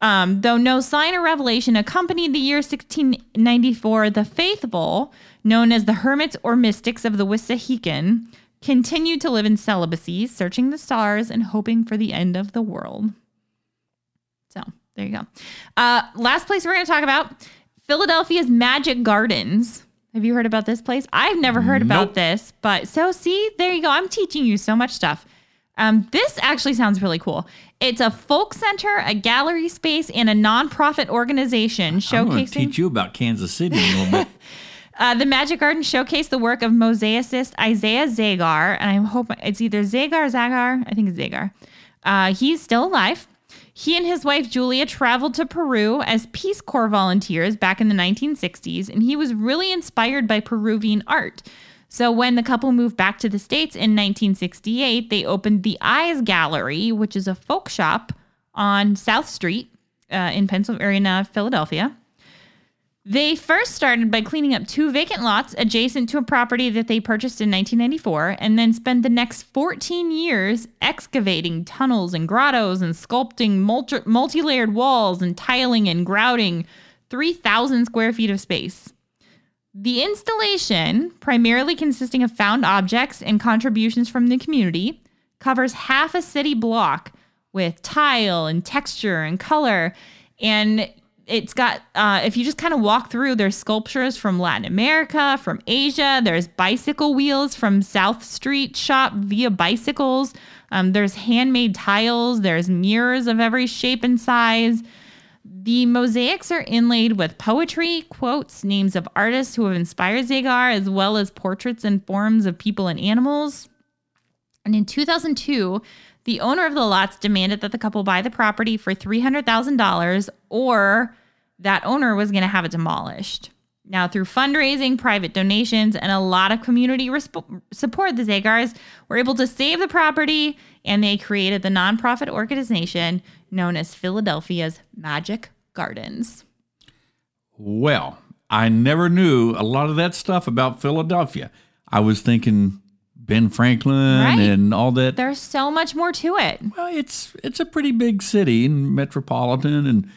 Um, though no sign or revelation accompanied the year 1694, the faithful, known as the hermits or mystics of the Wissahickon, continued to live in celibacy, searching the stars and hoping for the end of the world. So there you go. Uh, last place we're going to talk about Philadelphia's Magic Gardens. Have you heard about this place? I've never heard about this, but so see, there you go. I'm teaching you so much stuff. Um, this actually sounds really cool. It's a folk center, a gallery space, and a nonprofit organization showcasing. I'm going to teach you about Kansas City a little bit. Uh, the Magic Garden showcased the work of mosaicist Isaiah Zagar, and I hope it's either Zagar or Zagar. I think it's Zagar. Uh, he's still alive. He and his wife Julia traveled to Peru as Peace Corps volunteers back in the 1960s, and he was really inspired by Peruvian art. So when the couple moved back to the States in 1968, they opened the Eyes Gallery, which is a folk shop on South Street uh, in Pennsylvania, Philadelphia. They first started by cleaning up two vacant lots adjacent to a property that they purchased in 1994 and then spent the next 14 years excavating tunnels and grottos and sculpting multi layered walls and tiling and grouting 3,000 square feet of space. The installation, primarily consisting of found objects and contributions from the community, covers half a city block with tile and texture and color. And it's got, uh, if you just kind of walk through, there's sculptures from Latin America, from Asia. There's bicycle wheels from South Street Shop via bicycles. Um, there's handmade tiles. There's mirrors of every shape and size. The mosaics are inlaid with poetry, quotes, names of artists who have inspired Zagar, as well as portraits and forms of people and animals. And in 2002, the owner of the lots demanded that the couple buy the property for $300,000 or that owner was going to have it demolished. Now, through fundraising, private donations, and a lot of community resp- support, the Zagars were able to save the property and they created the nonprofit organization known as Philadelphia's Magic Gardens. Well, I never knew a lot of that stuff about Philadelphia. I was thinking Ben Franklin Right. and all that. There's so much more to it. Well, it's it's a pretty big city and metropolitan, and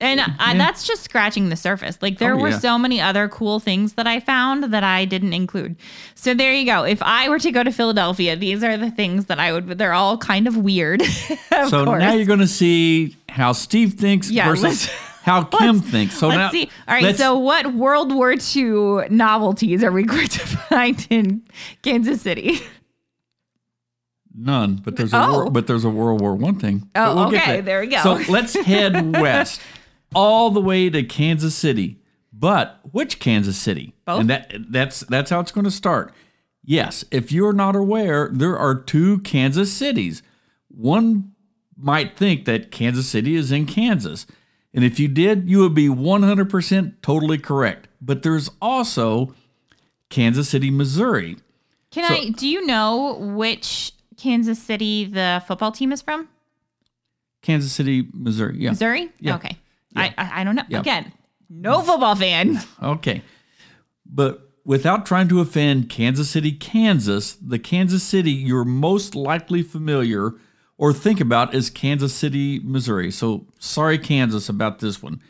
And uh, I, that's just scratching the surface. Like there Oh, were yeah. so many other cool things that I found that I didn't include. So there you go. If I were to go to Philadelphia, these are the things that I would. They're all kind of weird. of so course. now you're going to see how Steve thinks Yeah, versus how Kim thinks. So Let's now, see. All right. So what World War II novelties are we going to find in Kansas City? None, but there's a Oh. wor- but there's a World War One thing. Oh, get okay, to there we go. So let's head west, all the way to Kansas City. But which Kansas City? Both? And that that's that's how it's going to start. Yes, if you're not aware, there are two Kansas cities. One might think that Kansas City is in Kansas. And if you did, you would be 100% totally correct. But there's also Kansas City, Missouri. Can So- I? Do you know which Kansas City the football team is from? Kansas City, Missouri. Yeah. Missouri. Yeah. Okay. I, I I don't know. Yeah. Again, no football fan. Okay. But without trying to offend Kansas City, Kansas, the Kansas City you're most likely familiar or think about is Kansas City, Missouri. So sorry, Kansas, about this one.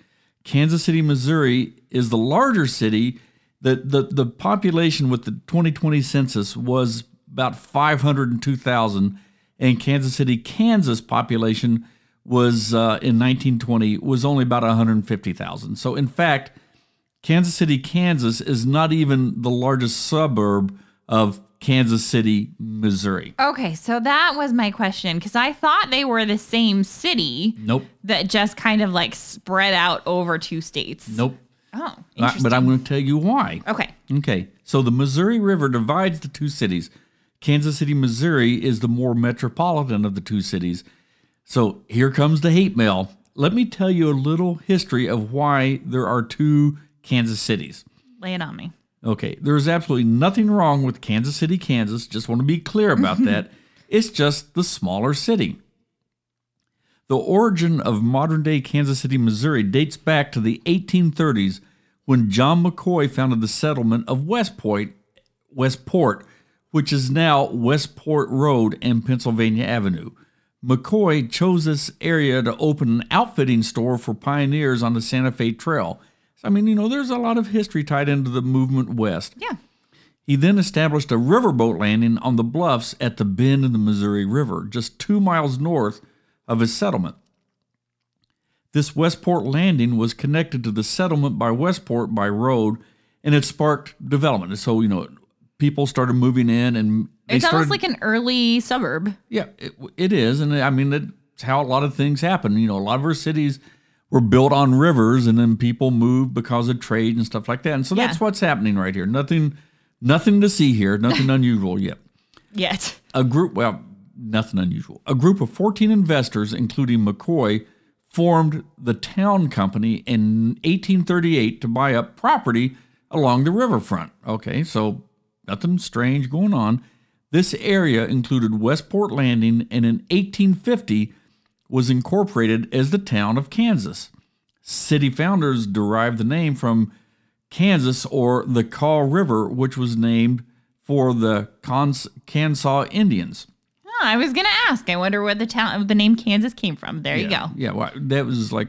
Kansas City, Missouri is the larger city. The, the, the population with the 2020 census was about 502,000, and Kansas City, Kansas population was uh, in 1920 was only about 150,000. So in fact, Kansas City, Kansas is not even the largest suburb of Kansas City, Missouri. Okay, so that was my question because I thought they were the same city Nope. that just kind of like spread out over two states. Nope. Oh, interesting. but I'm going to tell you why. okay. Okay, so the Missouri River divides the two cities. Kansas City, Missouri is the more metropolitan of the two cities. So here comes the hate mail. Let me tell you a little history of why there are two Kansas cities. Lay it on me. Okay, there is absolutely nothing wrong with Kansas City, Kansas. Just want to be clear about that. It's just the smaller city. The origin of modern day Kansas City, Missouri dates back to the 1830s when John McCoy founded the settlement of West Point, Westport, which is now Westport Road and Pennsylvania Avenue. McCoy chose this area to open an outfitting store for pioneers on the Santa Fe Trail. I mean, you know, there's a lot of history tied into the movement west. Yeah. He then established a riverboat landing on the bluffs at the bend in the Missouri River, just two miles north of his settlement. This Westport landing was connected to the settlement by Westport by road, and it sparked development. So, you know, people started moving in, and they It's started, almost like an early suburb. yeah, it, it is, and I mean that's how a lot of things happen. You know, a lot of our cities were built on rivers, and then people moved because of trade and stuff like that. And so that's what's happening right here. Nothing, nothing to see here. Nothing unusual yet. Yet. A group, well, nothing unusual. A group of 14 investors, including McCoy, formed the Town Company in 1838 to buy up property along the riverfront. Okay, so nothing strange going on. This area included Westport Landing and in 1850 was incorporated as the town of Kansas. City founders derived the name from Kansas or the Kaw River, which was named for the Cons- Kansas Indians. Oh, I was gonna ask. I wonder where the town the name Kansas came from. There you go. Yeah, well, that was like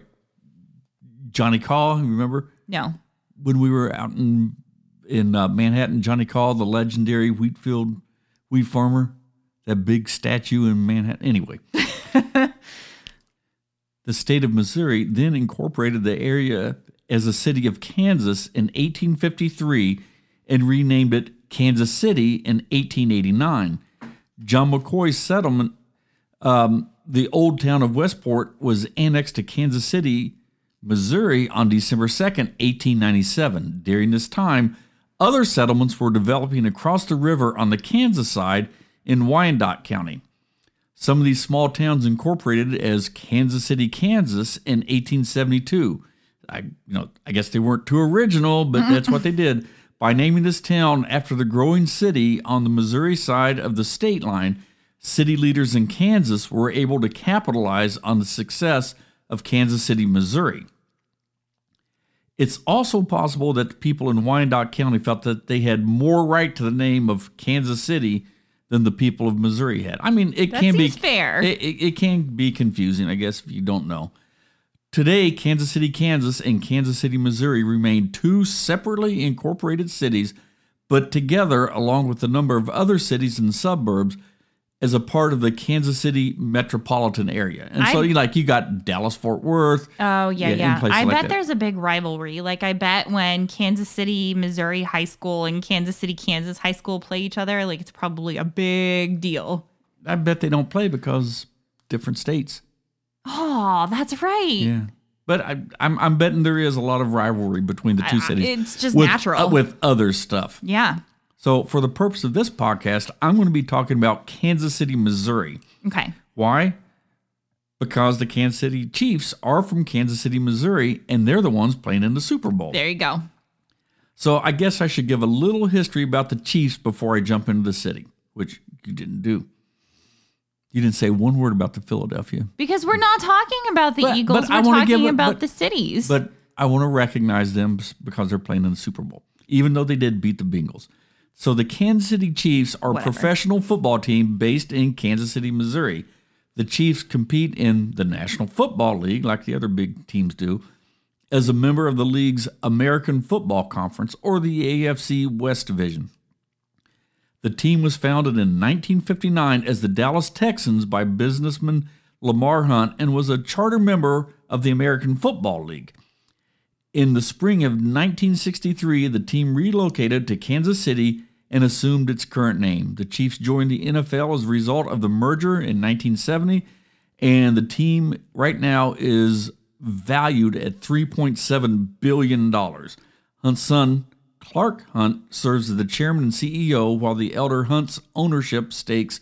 Johnny Kaw. Remember No. when we were out in in uh, Manhattan? Johnny Kaw, the legendary wheat field wheat farmer, that big statue in Manhattan. Anyway, the state of Missouri then incorporated the area as a city of Kansas in 1853 and renamed it Kansas City in 1889. John McCoy's settlement um, the old town of Westport was annexed to Kansas City, Missouri on December 2nd, 1897. During this time, other settlements were developing across the river on the Kansas side in Wyandotte County. Some of these small towns incorporated as Kansas City, Kansas in 1872. I, you know, I guess they weren't too original, but that's what they did. By naming this town after the growing city on the Missouri side of the state line, city leaders in Kansas were able to capitalize on the success of Kansas City, Missouri. It's also possible that the people in Wyandotte County felt that they had more right to the name of Kansas City than the people of Missouri had. I mean, it That can be fair. It, it, it can be confusing, I guess, if you don't know. Today, Kansas City, Kansas, and Kansas City, Missouri remain two separately incorporated cities, but together, along with a number of other cities and suburbs, as a part of the Kansas City metropolitan area. And so, you like you got Dallas, Fort Worth. Oh yeah, Yeah. I bet there's a big rivalry. Like I bet when Kansas City, Missouri High School and Kansas City, Kansas High School play each other, like it's probably a big deal. I bet they don't play because different states. Oh, that's right. Yeah. But I, I'm, I'm betting there is a lot of rivalry between the two I- cities. it's just with, natural. uh, with other stuff. Yeah. So, for the purpose of this podcast, I'm going to be talking about Kansas City, Missouri. Okay. Why? Because the Kansas City Chiefs are from Kansas City, Missouri, and they're the ones playing in the Super Bowl. There you go. So, I guess I should give a little history about the Chiefs before I jump into the city, which you didn't do. You didn't say one word about the Philadelphia. Because we're not talking about the But- Eagles, but we're wanna talking give about but- the cities. But I want to recognize them because they're playing in the Super Bowl, even though they did beat the Bengals. So the Kansas City Chiefs are a professional football team based in Kansas City, Missouri. The Chiefs compete in the National Football League, like the other big teams do, as a member of the league's American Football Conference or the AFC West Division. The team was founded in 1959 as the Dallas Texans by businessman Lamar Hunt and was a charter member of the American Football League. In the spring of 1963, the team relocated to Kansas City and assumed its current name. The Chiefs joined the NFL as a result of the merger in 1970, and the team right now is valued at $3.7 billion. Hunt's son, Clark Hunt, serves as the chairman and CEO, while the elder Hunt's ownership stakes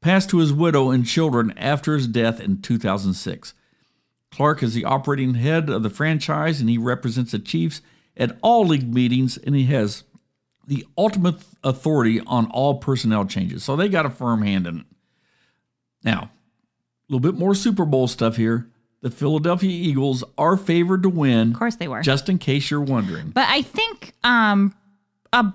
passed to his widow and children after his death in 2006. Clark is the operating head of the franchise and he represents the Chiefs at all league meetings and he has the ultimate authority on all personnel changes. So they got a firm hand in it. Now, a little bit more Super Bowl stuff here. The Philadelphia Eagles are favored to win. Of course they were. Just in case you're wondering. But I think um a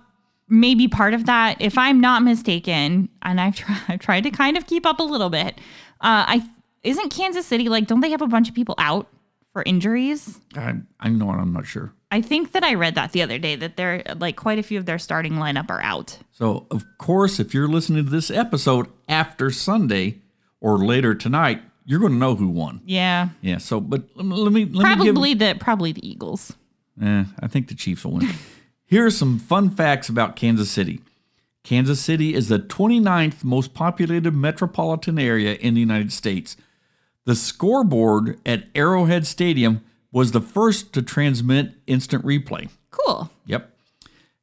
maybe part of that, if I'm not mistaken, and I've tried I've tried to kind of keep up a little bit. Uh I isn't Kansas City like don't they have a bunch of people out for injuries? I, I know I'm not sure. I think that I read that the other day that they're like quite a few of their starting lineup are out. So, of course, if you're listening to this episode after Sunday or later tonight, you're going to know who won. Yeah. Yeah. So, but let me let me, let me give, Probably the probably the Eagles. Eh, I think the Chiefs will win. Here are some fun facts about Kansas City. Kansas City is the 29th most populated metropolitan area in the United States. The scoreboard at Arrowhead Stadium was the first to transmit instant replay. Cool. Yep.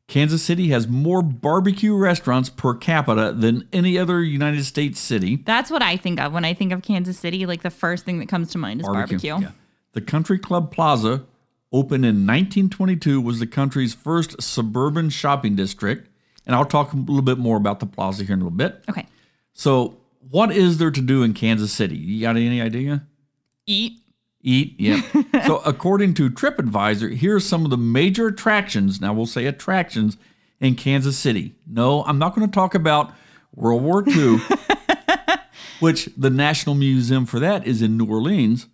Kansas City has more barbecue restaurants per capita than any other United States city. That's what I think of when I think of Kansas City. Like the first thing that comes to mind is barbecue. Yeah. The Country Club Plaza, opened in 1922, was the country's first suburban shopping district. And I'll talk a little bit more about the plaza here in a little bit. Okay. So, what is there to do in Kansas City? You got any idea? Eat. Eat, yeah. so, according to TripAdvisor, here are some of the major attractions. Now, we'll say attractions in Kansas City. No, I'm not going to talk about World War II, which the National Museum for that is in New Orleans.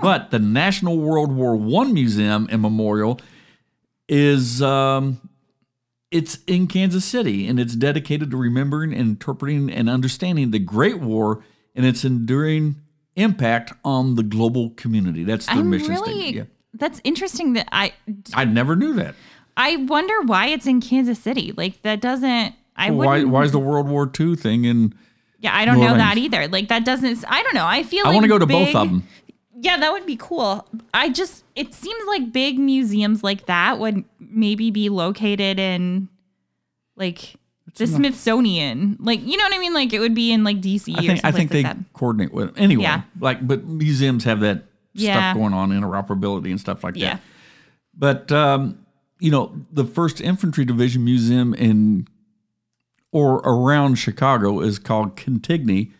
But the National World War I Museum and Memorial is um, it's in Kansas City, and it's dedicated to remembering, and interpreting, and understanding the Great War and its enduring impact on the global community. That's their I'm mission really. statement. Yeah. That's interesting. That I I never knew that. I wonder why it's in Kansas City. Like that doesn't. I Why, wouldn't. why is the World War II thing in? Yeah, I don't New know that either. Like that doesn't. I don't know. I feel. I like want to go to big- both of them. Yeah, that would be cool. I just. It seems like big museums like that would maybe be located in, like. The Smithsonian, like you know what I mean, like it would be in like DC I or think I think they that. coordinate with anyway. Yeah. Like, but museums have that Yeah. stuff going on, interoperability and stuff like Yeah, that. But um, you know, the First Infantry Division Museum in or around Chicago is called Cantigny,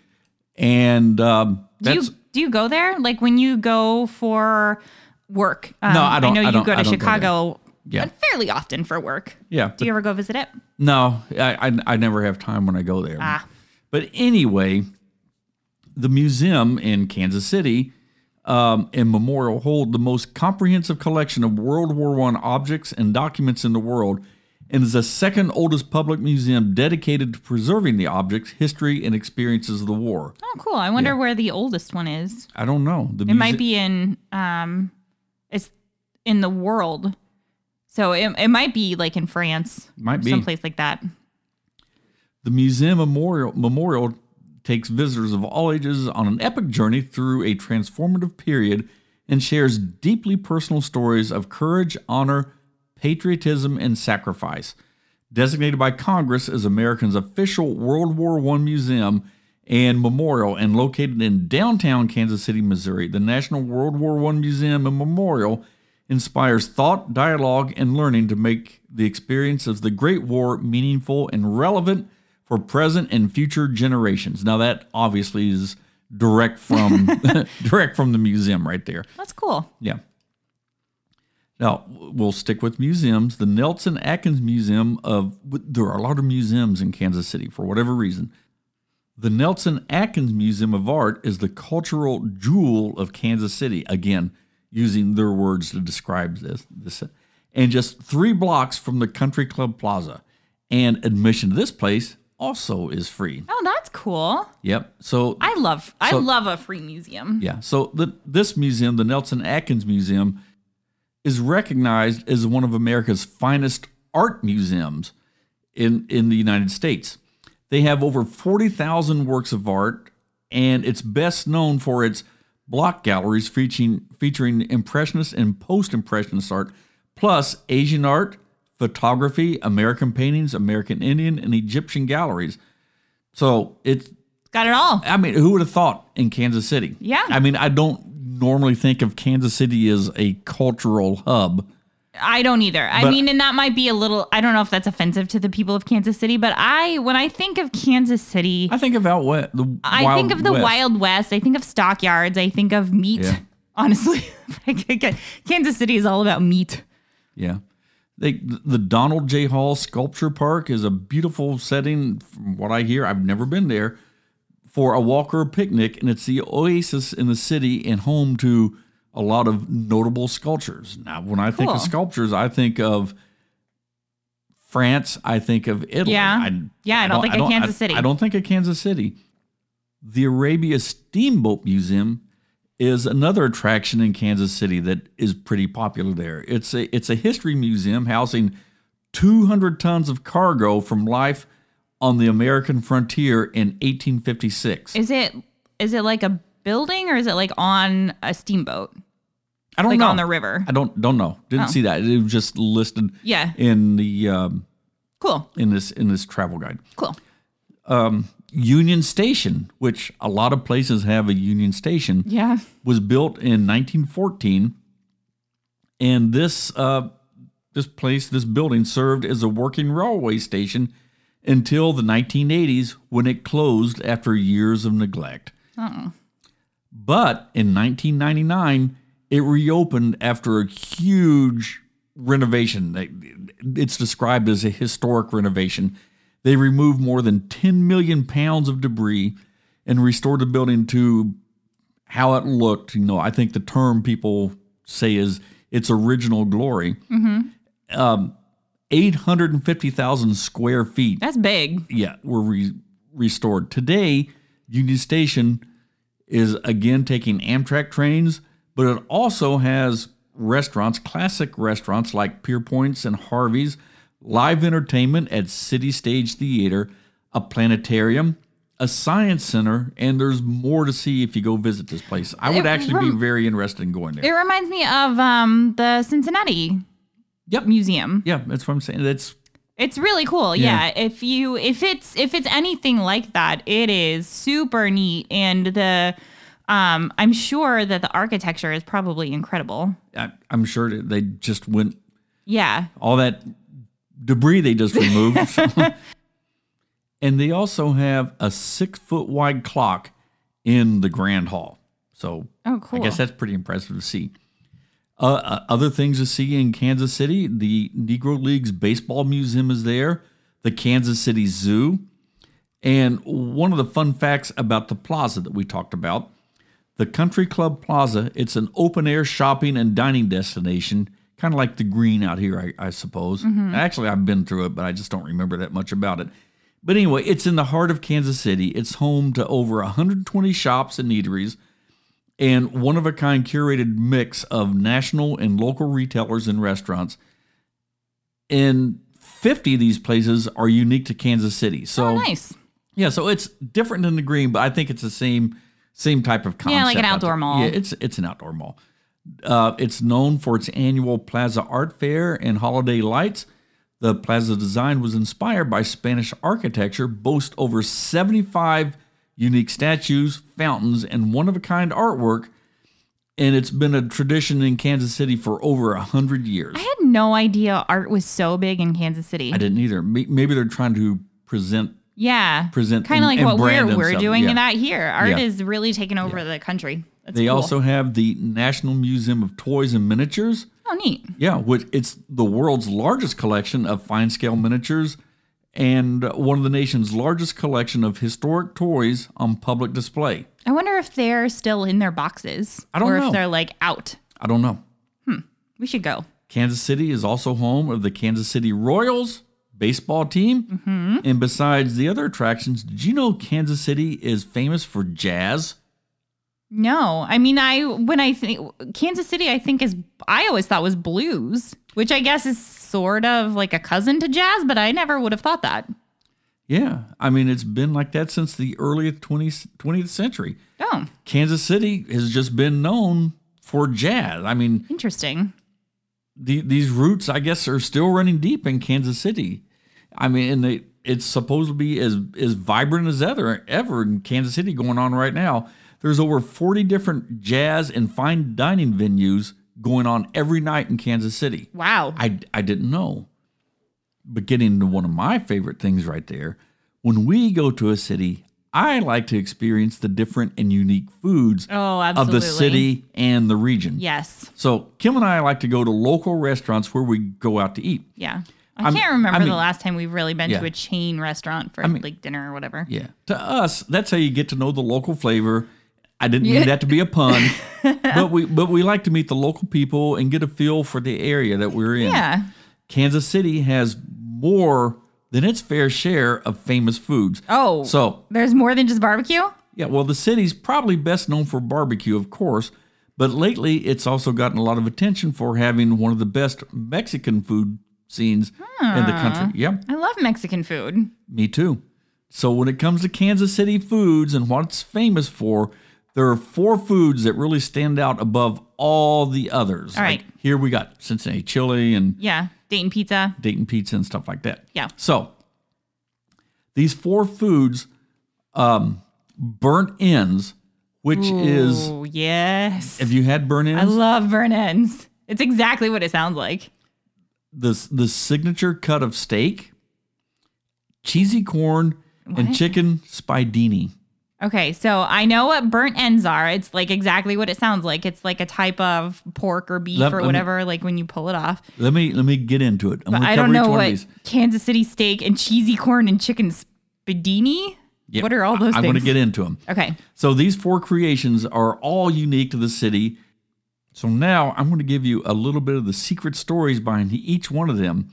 and um, that's you do you go there? Like when you go for work? Um, No, I don't- I know I you go to don't go. Chicago. Yeah. uh, fairly often for work. yeah. Do you ever go visit it? No, I, I I never have time when I go there. Ah. But anyway, the museum in Kansas City um, and Memorial hold the most comprehensive collection of World War One objects and documents in the world, and is the second oldest public museum dedicated to preserving the objects, history, and experiences of the war. Oh, cool. I wonder Yeah. where the oldest one is. I don't know. The It might be in um, it's in the world. So it, it might be like in France, Might be. someplace like that. The museum memorial memorial takes visitors of all ages on an epic journey through a transformative period and shares deeply personal stories of courage, honor, patriotism, and sacrifice. Designated by Congress as America's official World War I museum and memorial and located in downtown Kansas City, Missouri, the National World War I Museum and Memorial inspires thought, dialogue, and learning to make the experience of the Great War meaningful and relevant for present and future generations. Now that obviously is direct from direct from the museum right there. That's cool. Yeah. Now we'll stick with museums. The Nelson Atkins Museum of there are a lot of museums in Kansas City for whatever reason. The Nelson Atkins Museum of Art is the cultural jewel of Kansas City. Again, using their words to describe this. This and just three blocks from the Country Club Plaza. And admission to this place also is free. Oh, that's cool. Yep. So I love I love a free museum. yeah. So the, this museum, the Nelson Atkins Museum, is recognized as one of America's finest art museums. in in the United States. They have over 40,000 works of art and it's best known for its Bloch galleries featuring featuring impressionist and post-impressionist art plus Asian art, photography, American paintings, American Indian and Egyptian galleries. So, it's Got it all. I mean, who would have thought in Kansas City? Yeah. I mean, I don't normally think of Kansas City as a cultural hub. I don't either. I But- mean, and that might be a little. I don't know if that's offensive to the people of Kansas City, but I, when I think of Kansas City, I think of out west. The I think of the West. Wild West. I think of stockyards. I think of meat. Yeah. Honestly, Kansas City is all about meat. Yeah. They, the Donald J. Hall Sculpture Park is a beautiful setting, from what I hear. I've never been there for a walk or a picnic, and it's the oasis in the city and home to a lot of notable sculptures. Now, when I think of sculptures, I think of France. I think of Italy. Yeah. Yeah, I don't think of Kansas I- City. I don't think of Kansas City. The Arabia Steamboat Museum is another attraction in Kansas City that is pretty popular there. It's a it's a history museum housing 200 tons of cargo from life on the American frontier in 1856. Is it is it like a building or is it like on a steamboat, I don't like know. on the river? I don't don't know. Didn't Oh. see that. It was just listed Yeah. in the um, Cool. in this in this travel guide. Cool. Union Station, which a lot of places have a Union Station. Yeah. was built in 1914, and this uh, this place, this building, served as a working railway station until the 1980s when it closed after years of neglect. But in 1999, it reopened after a huge renovation. It's described as a historic renovation. They removed more than 10 million pounds of debris and restored the building to how it looked. You know, I think the term people say is its original glory. Um, 850,000 square feet That's big. yeah, were re- restored. Today, Union Station is again taking Amtrak trains, but it also has restaurants, classic restaurants like Pierpont's and Harvey's, live entertainment at City Stage Theater, a planetarium, a science center, and there's more to see if you go visit this place. I would It actually be very interested in going there. It reminds me of um, the Cincinnati Yep. Museum. Yeah, that's what I'm saying. That's It's really cool. Yeah. Yeah. If you if it's if it's anything like that, it is super neat and the um I'm sure that the architecture is probably incredible. I, I'm sure they just went Yeah. all that debris they just removed. and they also have a six foot wide clock in the Grand Hall. So Oh, cool. I guess that's pretty impressive to see. Uh, uh, other things to see in Kansas City the Negro Leagues Baseball Museum is there, the Kansas City Zoo. And one of the fun facts about the plaza that we talked about the Country Club Plaza, it's an open air shopping and dining destination, kind of like the green out here, I, I suppose. Actually, I've been through it, but I just don't remember that much about it. But anyway, it's in the heart of Kansas City. It's home to over 120 shops and eateries and one of a kind curated mix of national and local retailers and restaurants. And 50 of these places are unique to Kansas City. So oh, nice. yeah, so it's different than the green, but I think it's the same same type of concept. Yeah, like an outdoor mall. Yeah, it's it's an outdoor mall. Uh, it's known for its annual Plaza Art Fair and holiday lights. The plaza design was inspired by Spanish architecture, boasts over 75 unique statues, fountains, and one of a kind artwork. And it's been a tradition in Kansas City for over a hundred years. I had no idea art was so big in Kansas City. I didn't either. Maybe they're trying to present yeah. present kind of like what we're we're doing Yeah. in that here. Art Yeah. is really taking over the country. That's They cool. also have the National Museum of Toys and Miniatures. Oh neat. Yeah, which it's the world's largest collection of fine scale miniatures and one of the nation's largest collection of historic toys on public display. I wonder if they're still in their boxes. I don't or know. if they're like out. I don't know. Hmm. We should go. Kansas City is also home of the Kansas City Royals baseball team. Mm-hmm. And besides the other attractions, did you know Kansas City is famous for jazz? No, I mean, I when I think Kansas City, I think is I always thought was blues, which I guess is sort of like a cousin to jazz, but I never would have thought that. Yeah, I mean it's been like that since the early 20th, 20th century. Oh, Kansas City has just been known for jazz. I mean, interesting. the, these roots, I guess, are still running deep in Kansas City. I mean, and they, it's supposed to be as as vibrant as ever ever in Kansas City going on right now. There's over 40 different jazz and fine dining venues going on every night in Kansas City. Wow. I, I didn't know. But getting to one of my favorite things right there, when we go to a city, I like to experience the different and unique foods Oh, of the city and the region. Yes. So Kim and I like to go to local restaurants where we go out to eat. Yeah. I I'm- can't remember I mean- the last time we've really been Yeah. to a chain restaurant for mean- like dinner or whatever. Yeah. To us, that's how you get to know the local flavor. I didn't mean that to be a pun, but we but we like to meet the local people and get a feel for the area that we're in. Yeah. Kansas City has more than its fair share of famous foods. Oh. So, There's more than just barbecue? yeah, well, the city's probably best known for barbecue, of course, but lately it's also gotten a lot of attention for having one of the best Mexican food scenes in the country. Yeah, I love Mexican food. me too. So, when it comes to Kansas City foods and what it's famous for, there are four foods that really stand out above all the others. All right. here we got Cincinnati chili and Yeah. Dayton pizza. Dayton pizza and stuff like that. Yeah. So these four foods, um, burnt ends, which is Oh, yes. have you had burnt ends? I love burn ends. It's exactly what it sounds like. the the signature cut of steak, cheesy corn, and chicken spiedini. Okay, so I know what burnt ends are. It's like exactly what it sounds like. It's like a type of pork or beef Let- or let me- whatever, like when you pull it off. Let me let me get into it. I don't know what. Kansas City steak and cheesy corn and chicken spiedini. Yeah, What are all those things? I'm going to get into them. Okay. So these four creations are all unique to the city. So now I'm going to give you a little bit of the secret stories behind each one of them,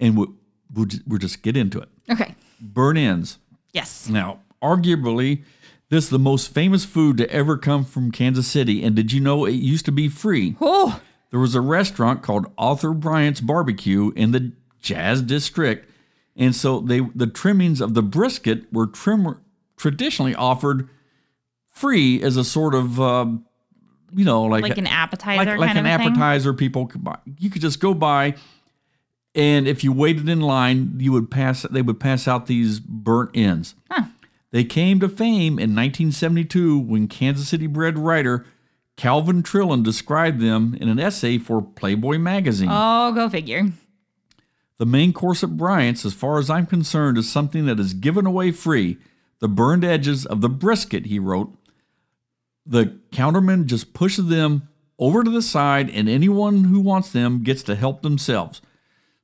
and we'll, we'll, we'll just get into it. Okay. Burn ends. Yes. Now, arguably, this is the most famous food to ever come from Kansas City. And did you know it used to be free? Oh, There was a restaurant called Arthur Bryant's Barbecue in the Jazz District, and so they the trimmings of the brisket were trim, traditionally offered free as a sort of um, you know like like an appetizer like, like kind an of a thing? appetizer. People could buy. You could just go by, and if you waited in line, you would pass. They would pass out these burnt ends. Huh. They came to fame in 1972 when Kansas City bred writer Calvin Trillin described them in an essay for Playboy magazine. Oh, go figure. the main course at Bryant's, as far as I'm concerned, is something that is given away free. The burned edges of the brisket, he wrote. The counterman just pushes them over to the side, and anyone who wants them gets to help themselves.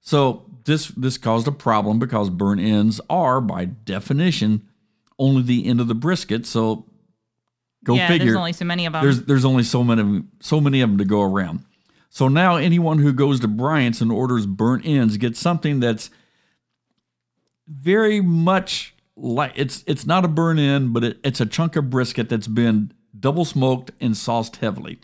So this this caused a problem because burnt ends are, by definition, only the end of the brisket. So go yeah, figure. there's only so many of them. There's there's only so many so many of them to go around. So now anyone who goes to Bryant's and orders burnt ends gets something that's very much like it's it's not a burnt end, but it, it's a chunk of brisket that's been double smoked and sauced heavily.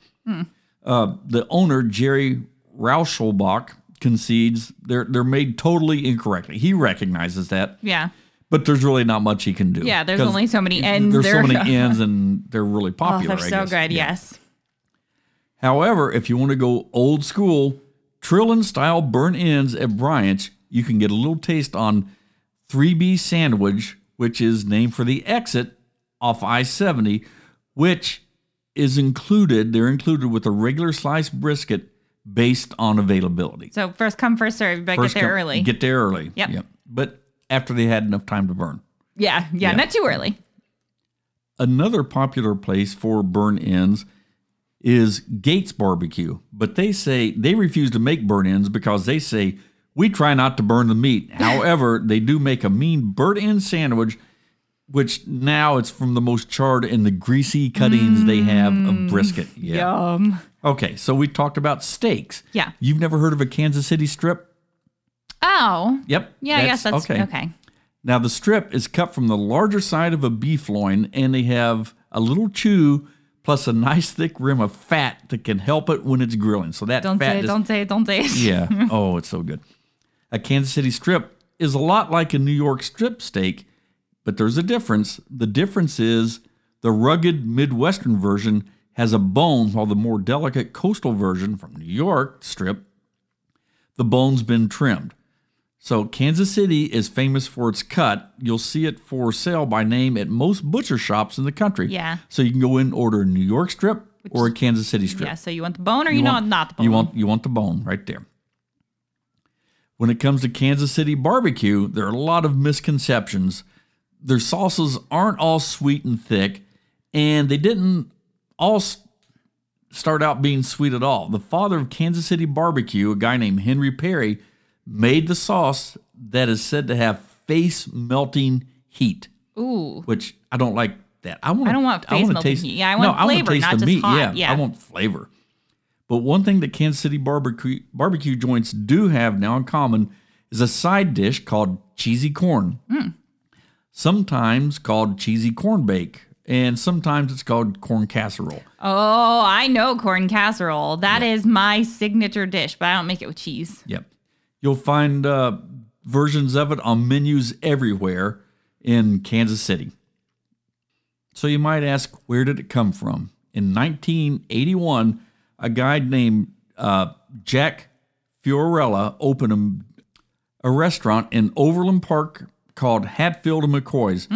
Uh, the owner Jerry Rauschelbach concedes they're they're made totally incorrectly. He recognizes that, yeah. But there's really not much he can do. Yeah, there's only so many ends There's there. so many ends, and they're really popular. Oh, they're I so good. Yeah. Yes. However, if you want to go old school, Trillin style burnt ends at Bryant's, you can get a little taste on 3B Sandwich, which is named for the exit off I 70, which is included, they're included with a regular sliced brisket based on availability. So first come, first serve. But First get there come- early. Get there early. Yep. Yep. But after they had enough time to burn. yeah, yeah, Yeah. not too early. Another popular place for burn ends is Gates Barbecue, but they say they refuse to make burn ends because they say we try not to burn the meat. However, they do make a mean burnt end sandwich, which now it's from the most charred and the greasy cuttings they have of mm, brisket. Yeah. Yum. Okay, so we talked about steaks. Yeah. You've never heard of a Kansas City strip? Oh. Yep. Yeah, I guess that's okay. Okay, Now, the strip is cut from the larger side of a beef loin, and they have a little chew plus a nice thick rim of fat that can help it when it's grilling. So that Don't fat say it, is- don't say it, don't say it. yeah. Oh, it's so good. A Kansas City strip is a lot like a New York strip steak, but there's a difference. The difference is the rugged Midwestern version has a bone, while the more delicate coastal version from New York strip, the bone's been trimmed. So Kansas City is famous for its cut. You'll see it for sale by name at most butcher shops in the country. Yeah. So you can go in and order a New York strip or a Kansas City strip. Yeah, so you want the bone or you, want, not the bone? You want you want the bone right there. When it comes to Kansas City barbecue, there are a lot of misconceptions. Their sauces aren't all sweet and thick, and they didn't all start out being sweet at all. The father of Kansas City barbecue, a guy named Henry Perry, made the sauce that is said to have face melting heat, Ooh. which I don't like that. I want I don't want face wanna melting taste, heat. Yeah, I no, want wanna flavor, taste not the just meat. hot. Yeah, Yeah. I want flavor. But one thing that Kansas City barbecue barbecue joints do have now in common is a side dish called cheesy corn. Hmm. Sometimes called cheesy corn bake, and sometimes it's called corn casserole. Oh, I know corn casserole. That is my signature dish, but I don't make it with cheese. Yep. You'll find uh, versions of it on menus everywhere in Kansas City. So you might ask, where did it come from? In 1981, a guy named uh, Jack Fiorella opened a, a restaurant in Overland Park called Hatfield and McCoy's.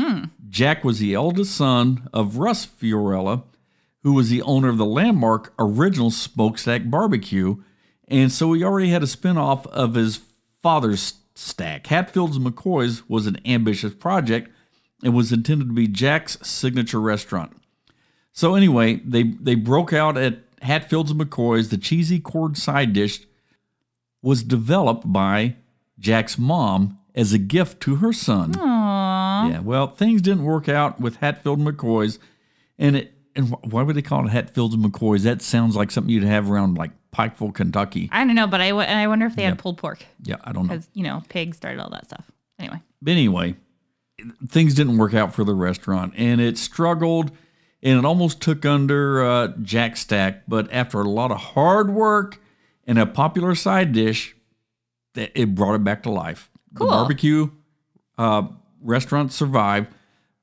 Jack was the eldest son of Russ Fiorella, who was the owner of the landmark original Smokestack Barbecue. And so he already had a spinoff of his father's stack. Hatfield's and McCoy's was an ambitious project and was intended to be Jack's signature restaurant. So anyway, they they broke out at Hatfield's and McCoy's. The cheesy corn side dish was developed by Jack's mom as a gift to her son. Yeah, well, things didn't work out with Hatfield and McCoy's, and it and why would they call it Hatfields and McCoy's? That sounds like something you'd have around like Pikeville, Kentucky. I don't know, but I, w- I wonder if they had pulled pork Yeah, I don't know. because, you know, pigs started all that stuff. Anyway. But anyway, things didn't work out for the restaurant, and it struggled, and it almost took under uh, Jack Stack. But after a lot of hard work and a popular side dish, that it brought it back to life. Cool. The barbecue uh, restaurant survived.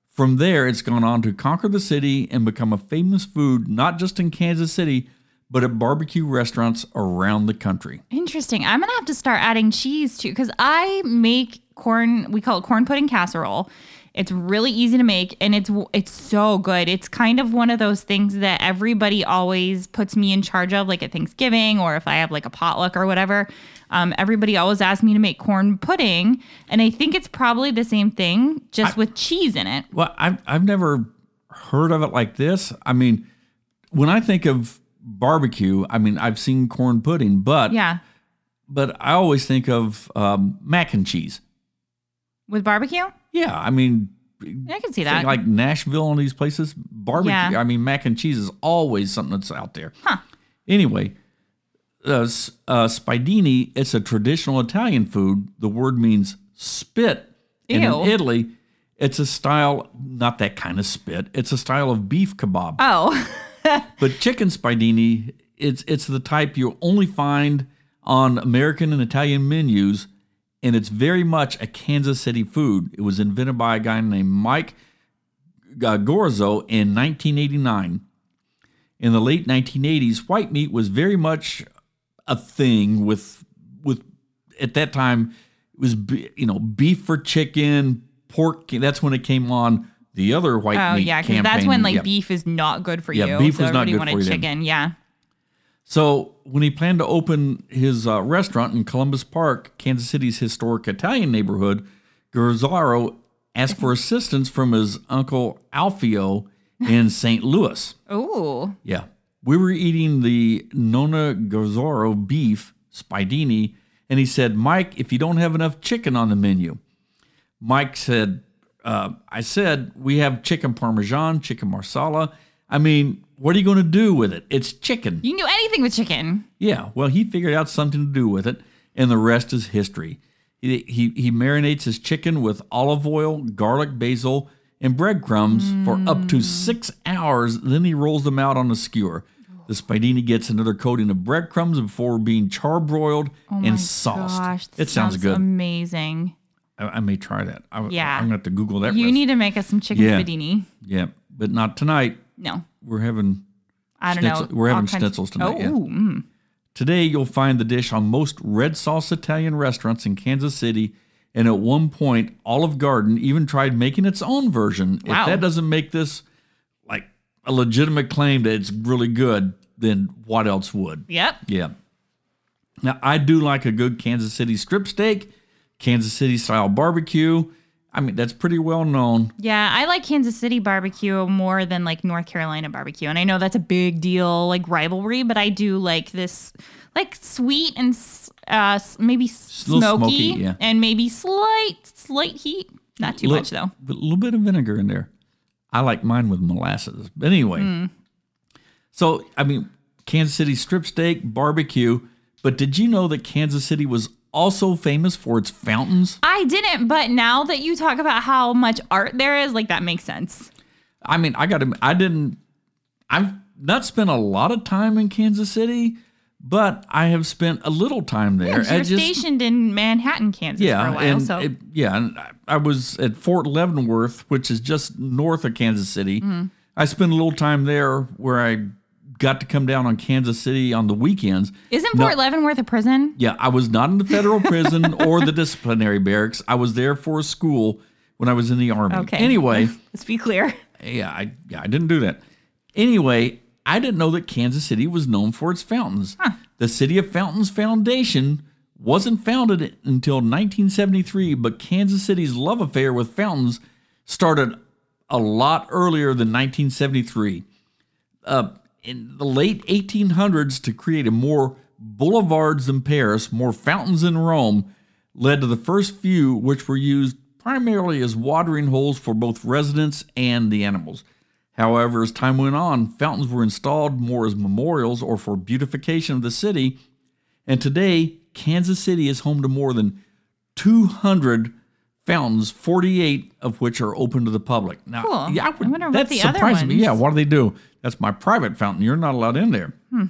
From there, it's gone on to conquer the city and become a famous food, not just in Kansas City, but at barbecue restaurants around the country. Interesting. I'm gonna have to start adding cheese too, because I make corn. We call it corn pudding casserole. It's really easy to make, and it's it's so good. It's kind of one of those things that everybody always puts me in charge of, like at Thanksgiving or if I have like a potluck or whatever. Um, everybody always asks me to make corn pudding, and I think it's probably the same thing, just with cheese in it. Well, I've I've never heard of it like this. I mean, when I think of barbecue, I mean I've seen corn pudding, but Yeah, but I always think of um, mac and cheese. with barbecue, Yeah, I mean, I can see that. like Nashville and these places, barbecue. Yeah. I mean, mac and cheese is always something that's out there. Huh. Anyway, uh, uh, spiedini, it's a traditional Italian food. The word means spit. And in Italy, it's a style, not that kind of spit. It's a style of beef kebab. oh, But chicken spiedini, it's it's the type you'll only find on American and Italian menus, and it's very much a Kansas City food. It was invented by a guy named Mike Garozzo in 1989. In the late 1980s, white meat was very much a thing with with at that time it was you know beef for chicken, pork. That's when it came on. The other white oh meat yeah, because that's when like yeah. beef is not good for Yeah, you. beef so was not everybody good wanted for you then. chicken. Yeah. So when he planned to open his uh, restaurant in Columbus Park, Kansas City's historic Italian neighborhood, Garozzo asked for assistance from his uncle Alfio in St. Louis. Oh, Yeah. We were eating the Nona Garozzo beef, Spiedini, and he said, Mike, if you don't have enough chicken on the menu. Mike said, uh, I said, we have chicken parmesan, chicken marsala. I mean, what are you going to do with it? It's chicken. You can do anything with chicken. Yeah, well, he figured out something to do with it, and the rest is history. He, he, he marinates his chicken with olive oil, garlic, basil, and breadcrumbs for up to six hours. Then he rolls them out on a skewer. The spiedini gets another coating of breadcrumbs before being charbroiled and sauced. Oh Gosh, it sounds, good. Amazing. I, may try that. I, Yeah. I'm going to have to Google that. You recipe. need to make us some chicken Yeah. spiedini. yeah, but not tonight. No, We're having I don't Schnitzel- know. we're having schnitzels tonight, Oh, yeah. mm. Today, you'll find the dish on most red sauce Italian restaurants in Kansas City. And at one point, Olive Garden even tried making its own version. Wow. If that doesn't make this like a legitimate claim that it's really good, then what else would? Yep. Yeah. Now, I do like a good Kansas City strip steak, Kansas City style barbecue. I mean, that's pretty well known. Yeah, I like Kansas City barbecue more than like North Carolina barbecue. And I know that's a big deal, like rivalry, but I do like this, like sweet and uh, maybe smoky, smoky, yeah. and maybe slight, slight heat. Not too Li- much though. But a little bit of vinegar in there. I like mine with molasses. But anyway, Hmm. so I mean, Kansas City strip steak, barbecue. But did you know that Kansas City was also famous for its fountains? I didn't, but now that you talk about how much art there is, like that makes sense. I mean, I got to, I didn't, I've not spent a lot of time in Kansas City, but I have spent a little time there. You're I just- stationed in Manhattan, Kansas yeah, for a while, and so it- yeah, and I- I was at Fort Leavenworth, which is just north of Kansas City. Mm-hmm. I spent a little time there where I got to come down on Kansas City on the weekends. isn't No. Fort Leavenworth a prison? Yeah, I was not in the federal prison or the disciplinary barracks. I was there for a school when I was in the army. Okay. Anyway, Let's be clear. yeah, I yeah, I didn't do that. Anyway, I didn't know that Kansas City was known for its fountains. The City of Fountains Foundation wasn't founded until 1973, but Kansas City's love affair with fountains started a lot earlier than 1973. Uh, in the late 1800s, to create a more boulevards in Paris, more fountains in Rome, led to the first few, which were used primarily as watering holes for both residents and the animals. However, as time went on, fountains were installed more as memorials or for beautification of the city. And today, Kansas City is home to more than 200 fountains, 48 of which are open to the public. Now, Cool. yeah, I wonder what the other surprised me. ones- Yeah, what do they do? That's my private fountain. You're not allowed in there. Hmm.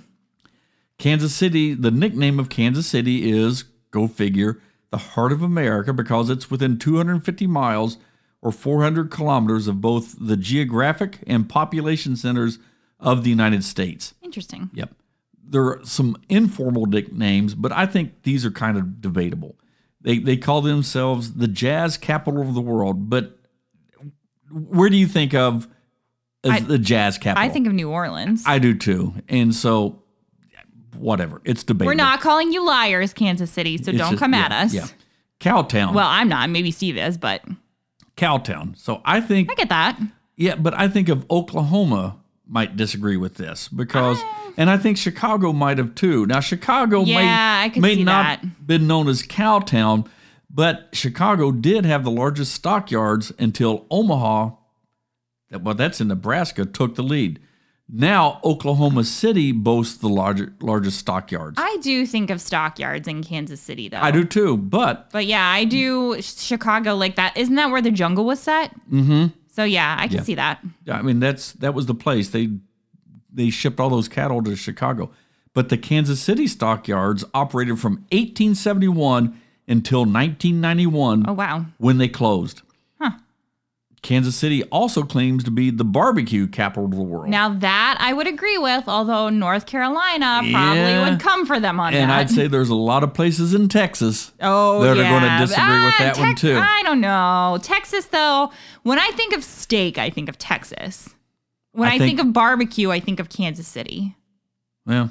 Kansas City, the nickname of Kansas City is, go figure, the heart of America because it's within 250 miles or 400 kilometers of both the geographic and population centers of the United States. Interesting. Yep. There are some informal nicknames, but I think these are kind of debatable. They, they call themselves the jazz capital of the world, but where do you think of as I- the jazz capital? I think of New Orleans. I do too. And so, whatever. It's debatable. We're not calling you liars, Kansas City, so It's don't just- come yeah, at us. Yeah. Cowtown. Well, I'm not. Maybe Steve is, but Cowtown. So I think, I get that. yeah, but I think of Oklahoma might disagree with this because, ah. And I think Chicago might have too. Now, Chicago Yeah, may, may not that. been known as Cowtown, but Chicago did have the largest stockyards until Omaha, that well, that's in Nebraska, took the lead. Now Oklahoma City boasts the larger, largest stockyards. I do think of stockyards in Kansas City, though. I do too, but But yeah, I do Chicago like that. Isn't that where the jungle was set? Mm-hmm. So yeah, I can Yeah. see that. I mean, that's that was the place they they shipped all those cattle to Chicago. But the Kansas City stockyards operated from 1871 until 1991 Oh wow. when they closed. Huh. Kansas City also claims to be the barbecue capital of the world. Now that I would agree with, although North Carolina probably Yeah. would come for them on and that. I'd say there's a lot of places in Texas Oh, that are yeah. going to disagree with Ah, that one too. I don't know. Texas, though, when I think of steak, I think of Texas. When I I, think- think, of barbecue, I think of Kansas City. Well,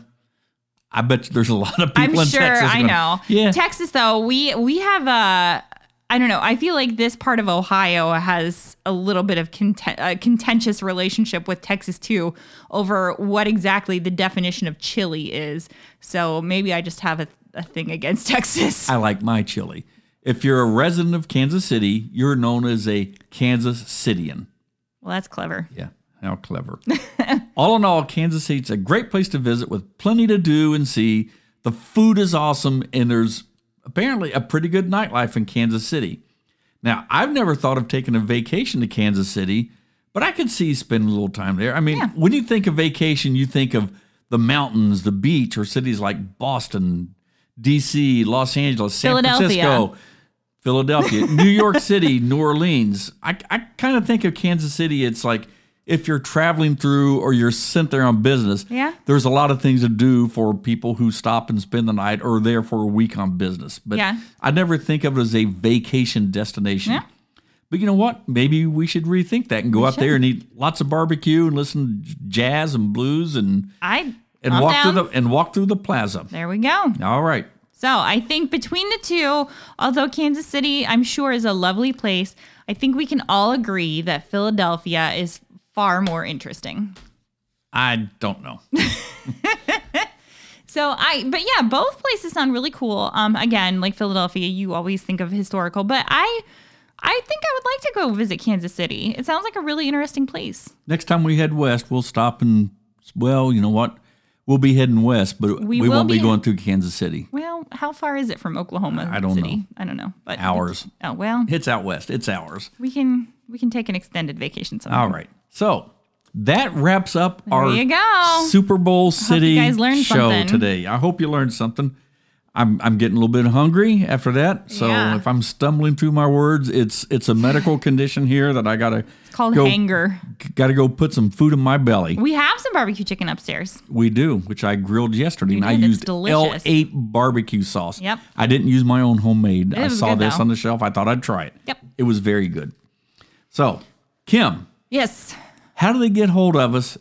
I bet there's a lot of people I'm in sure. Texas. I going, know. Yeah. Texas, though, we we have a. I don't know. I feel like this part of Ohio has a little bit of content, a contentious relationship with Texas too, over what exactly the definition of chili is. So maybe I just have a, a thing against Texas. I like my chili. If you're a resident of Kansas City, you're known as a Kansas Citian. well, that's clever. Yeah, how clever. all in all, Kansas City's a great place to visit with plenty to do and see. The food is awesome, and there's apparently a pretty good nightlife in Kansas City. Now, I've never thought of taking a vacation to Kansas City, but I could see spending a little time there. I mean, Yeah. when you think of vacation, you think of the mountains, the beach, or cities like Boston, D.C., Los Angeles, San. Francisco, Philadelphia, New York City, New Orleans. I, I kind of think of Kansas City. It's like if you're traveling through or you're sent there on business, Yeah. there's a lot of things to do for people who stop and spend the night or are there for a week on business. But Yeah. I never think of it as a vacation destination. Yeah. But you know what? Maybe we should rethink that and go out there and eat lots of barbecue and listen to jazz and blues and I and walk down. through the and walk through the plaza. There we go. All right. So I think between the two, although Kansas City, I'm sure, is a lovely place, I think we can all agree that Philadelphia is far more interesting. I don't know. So I, but yeah, both places sound really cool. Um, again, like Philadelphia, you always think of historical, but I, I think I would like to go visit Kansas City. It sounds like a really interesting place. Next time we head west, we'll stop and well, you know what? We'll be heading west, but we, We will won't be, be- going through Kansas City. Well, how far is it from Oklahoma I don't City? know. I don't know, but Hours. Oh well, It's out west. It's ours. we can we can take an extended vacation somewhere. All right. So that wraps up our you go. Super Bowl City show something. today. I hope you learned something. I'm I'm getting a little bit hungry after that. So Yeah. if I'm stumbling through my words, it's it's a medical condition here that I gotta It's called go, hanger. gotta go put some food in my belly. We have some barbecue chicken upstairs. We do, which I grilled yesterday, and I did. It's used delicious. L8 barbecue sauce. Yep. I didn't use my own homemade. I was saw this though. on the shelf. I thought I'd try it. Yep. It was very good. So, Kim, Yes, how do they get hold of us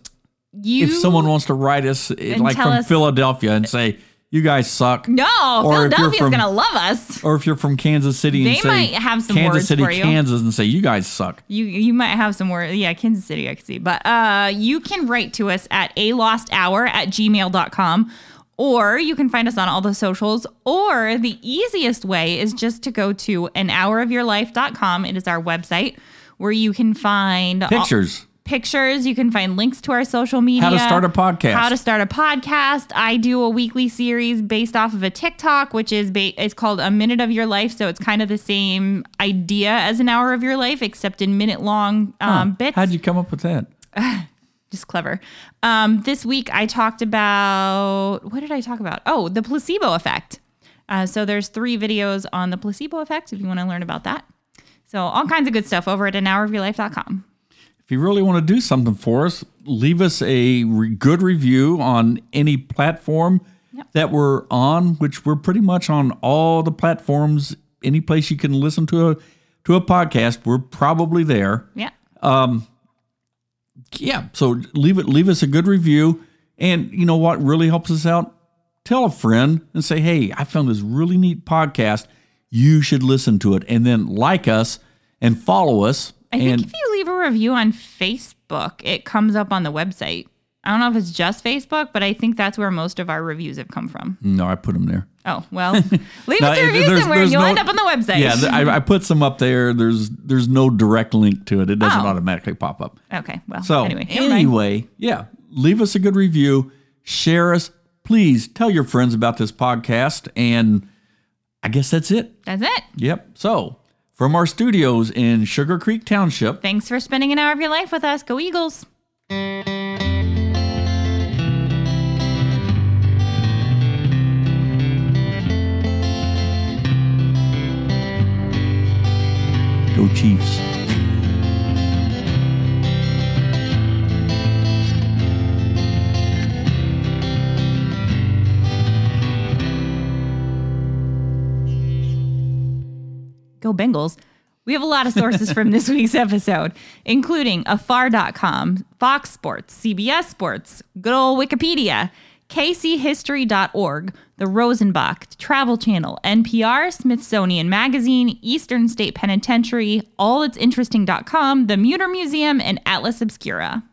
you. if someone wants to write us, eh, like from us- Philadelphia, and say, you guys suck? no, Or Philadelphia's from- gonna love us. Or if you're from Kansas City and They say, might have some Kansas words City, for you. Kansas, and say, you guys suck. You you might have some more. Yeah, Kansas City, I can see. But uh, you can write to us at a lost hour at gmail.com. Or you can find us on all the socials. Or the easiest way is just to go to an hourofyourlife.com. It is our website where you can find all- Pictures. You can find links to our social media. How to start a podcast. How to start a podcast. I do a weekly series based off of a TikTok, which is ba- it's called a minute of your life. So it's kind of the same idea as an hour of your life, except in minute long um, bits. How'd you come up with that? Just clever. Um, this week I talked about what did I talk about? Oh, the placebo effect. Uh, so there's three videos on the placebo effect if you want to learn about that. So all kinds of good stuff over at an hourofyourlife.com. If you really want to do something for us, leave us a re- good review on any platform Yep. that we're on, which we're pretty much on all the platforms. Any place you can listen to a to a podcast, we're probably there. Yeah. Um, Yeah, so leave it leave us a good review, and you know what really helps us out? Tell a friend and say, "Hey, I found this really neat podcast. You should listen to it." And then like us and follow us. I and think if you leave a review on Facebook, it comes up on the website. I don't know if it's just Facebook, but I think that's where most of our reviews have come from. no, I put them there. Oh, well, leave No, us a review there's- somewhere. there's You'll no- end up on the website. Yeah, I, I put some up there. There's there's no direct link to it. It doesn't Oh. automatically pop up. okay, well, So anyway. anyway, yeah, leave us a good review, share us, please tell your friends about this podcast, and I guess that's it. That's it. Yep. So from our studios in Sugar Creek Township, Thanks for spending an hour of your life with us. Go Eagles. go Chiefs. Go Bengals. We have a lot of sources from this week's episode, including afar.com, Fox Sports, CBS Sports, good old Wikipedia, kchistory.org, the Rosenbach, Travel Channel, NPR, Smithsonian Magazine, Eastern State Penitentiary, allit'sinteresting.com, the Mütter Museum, and Atlas Obscura.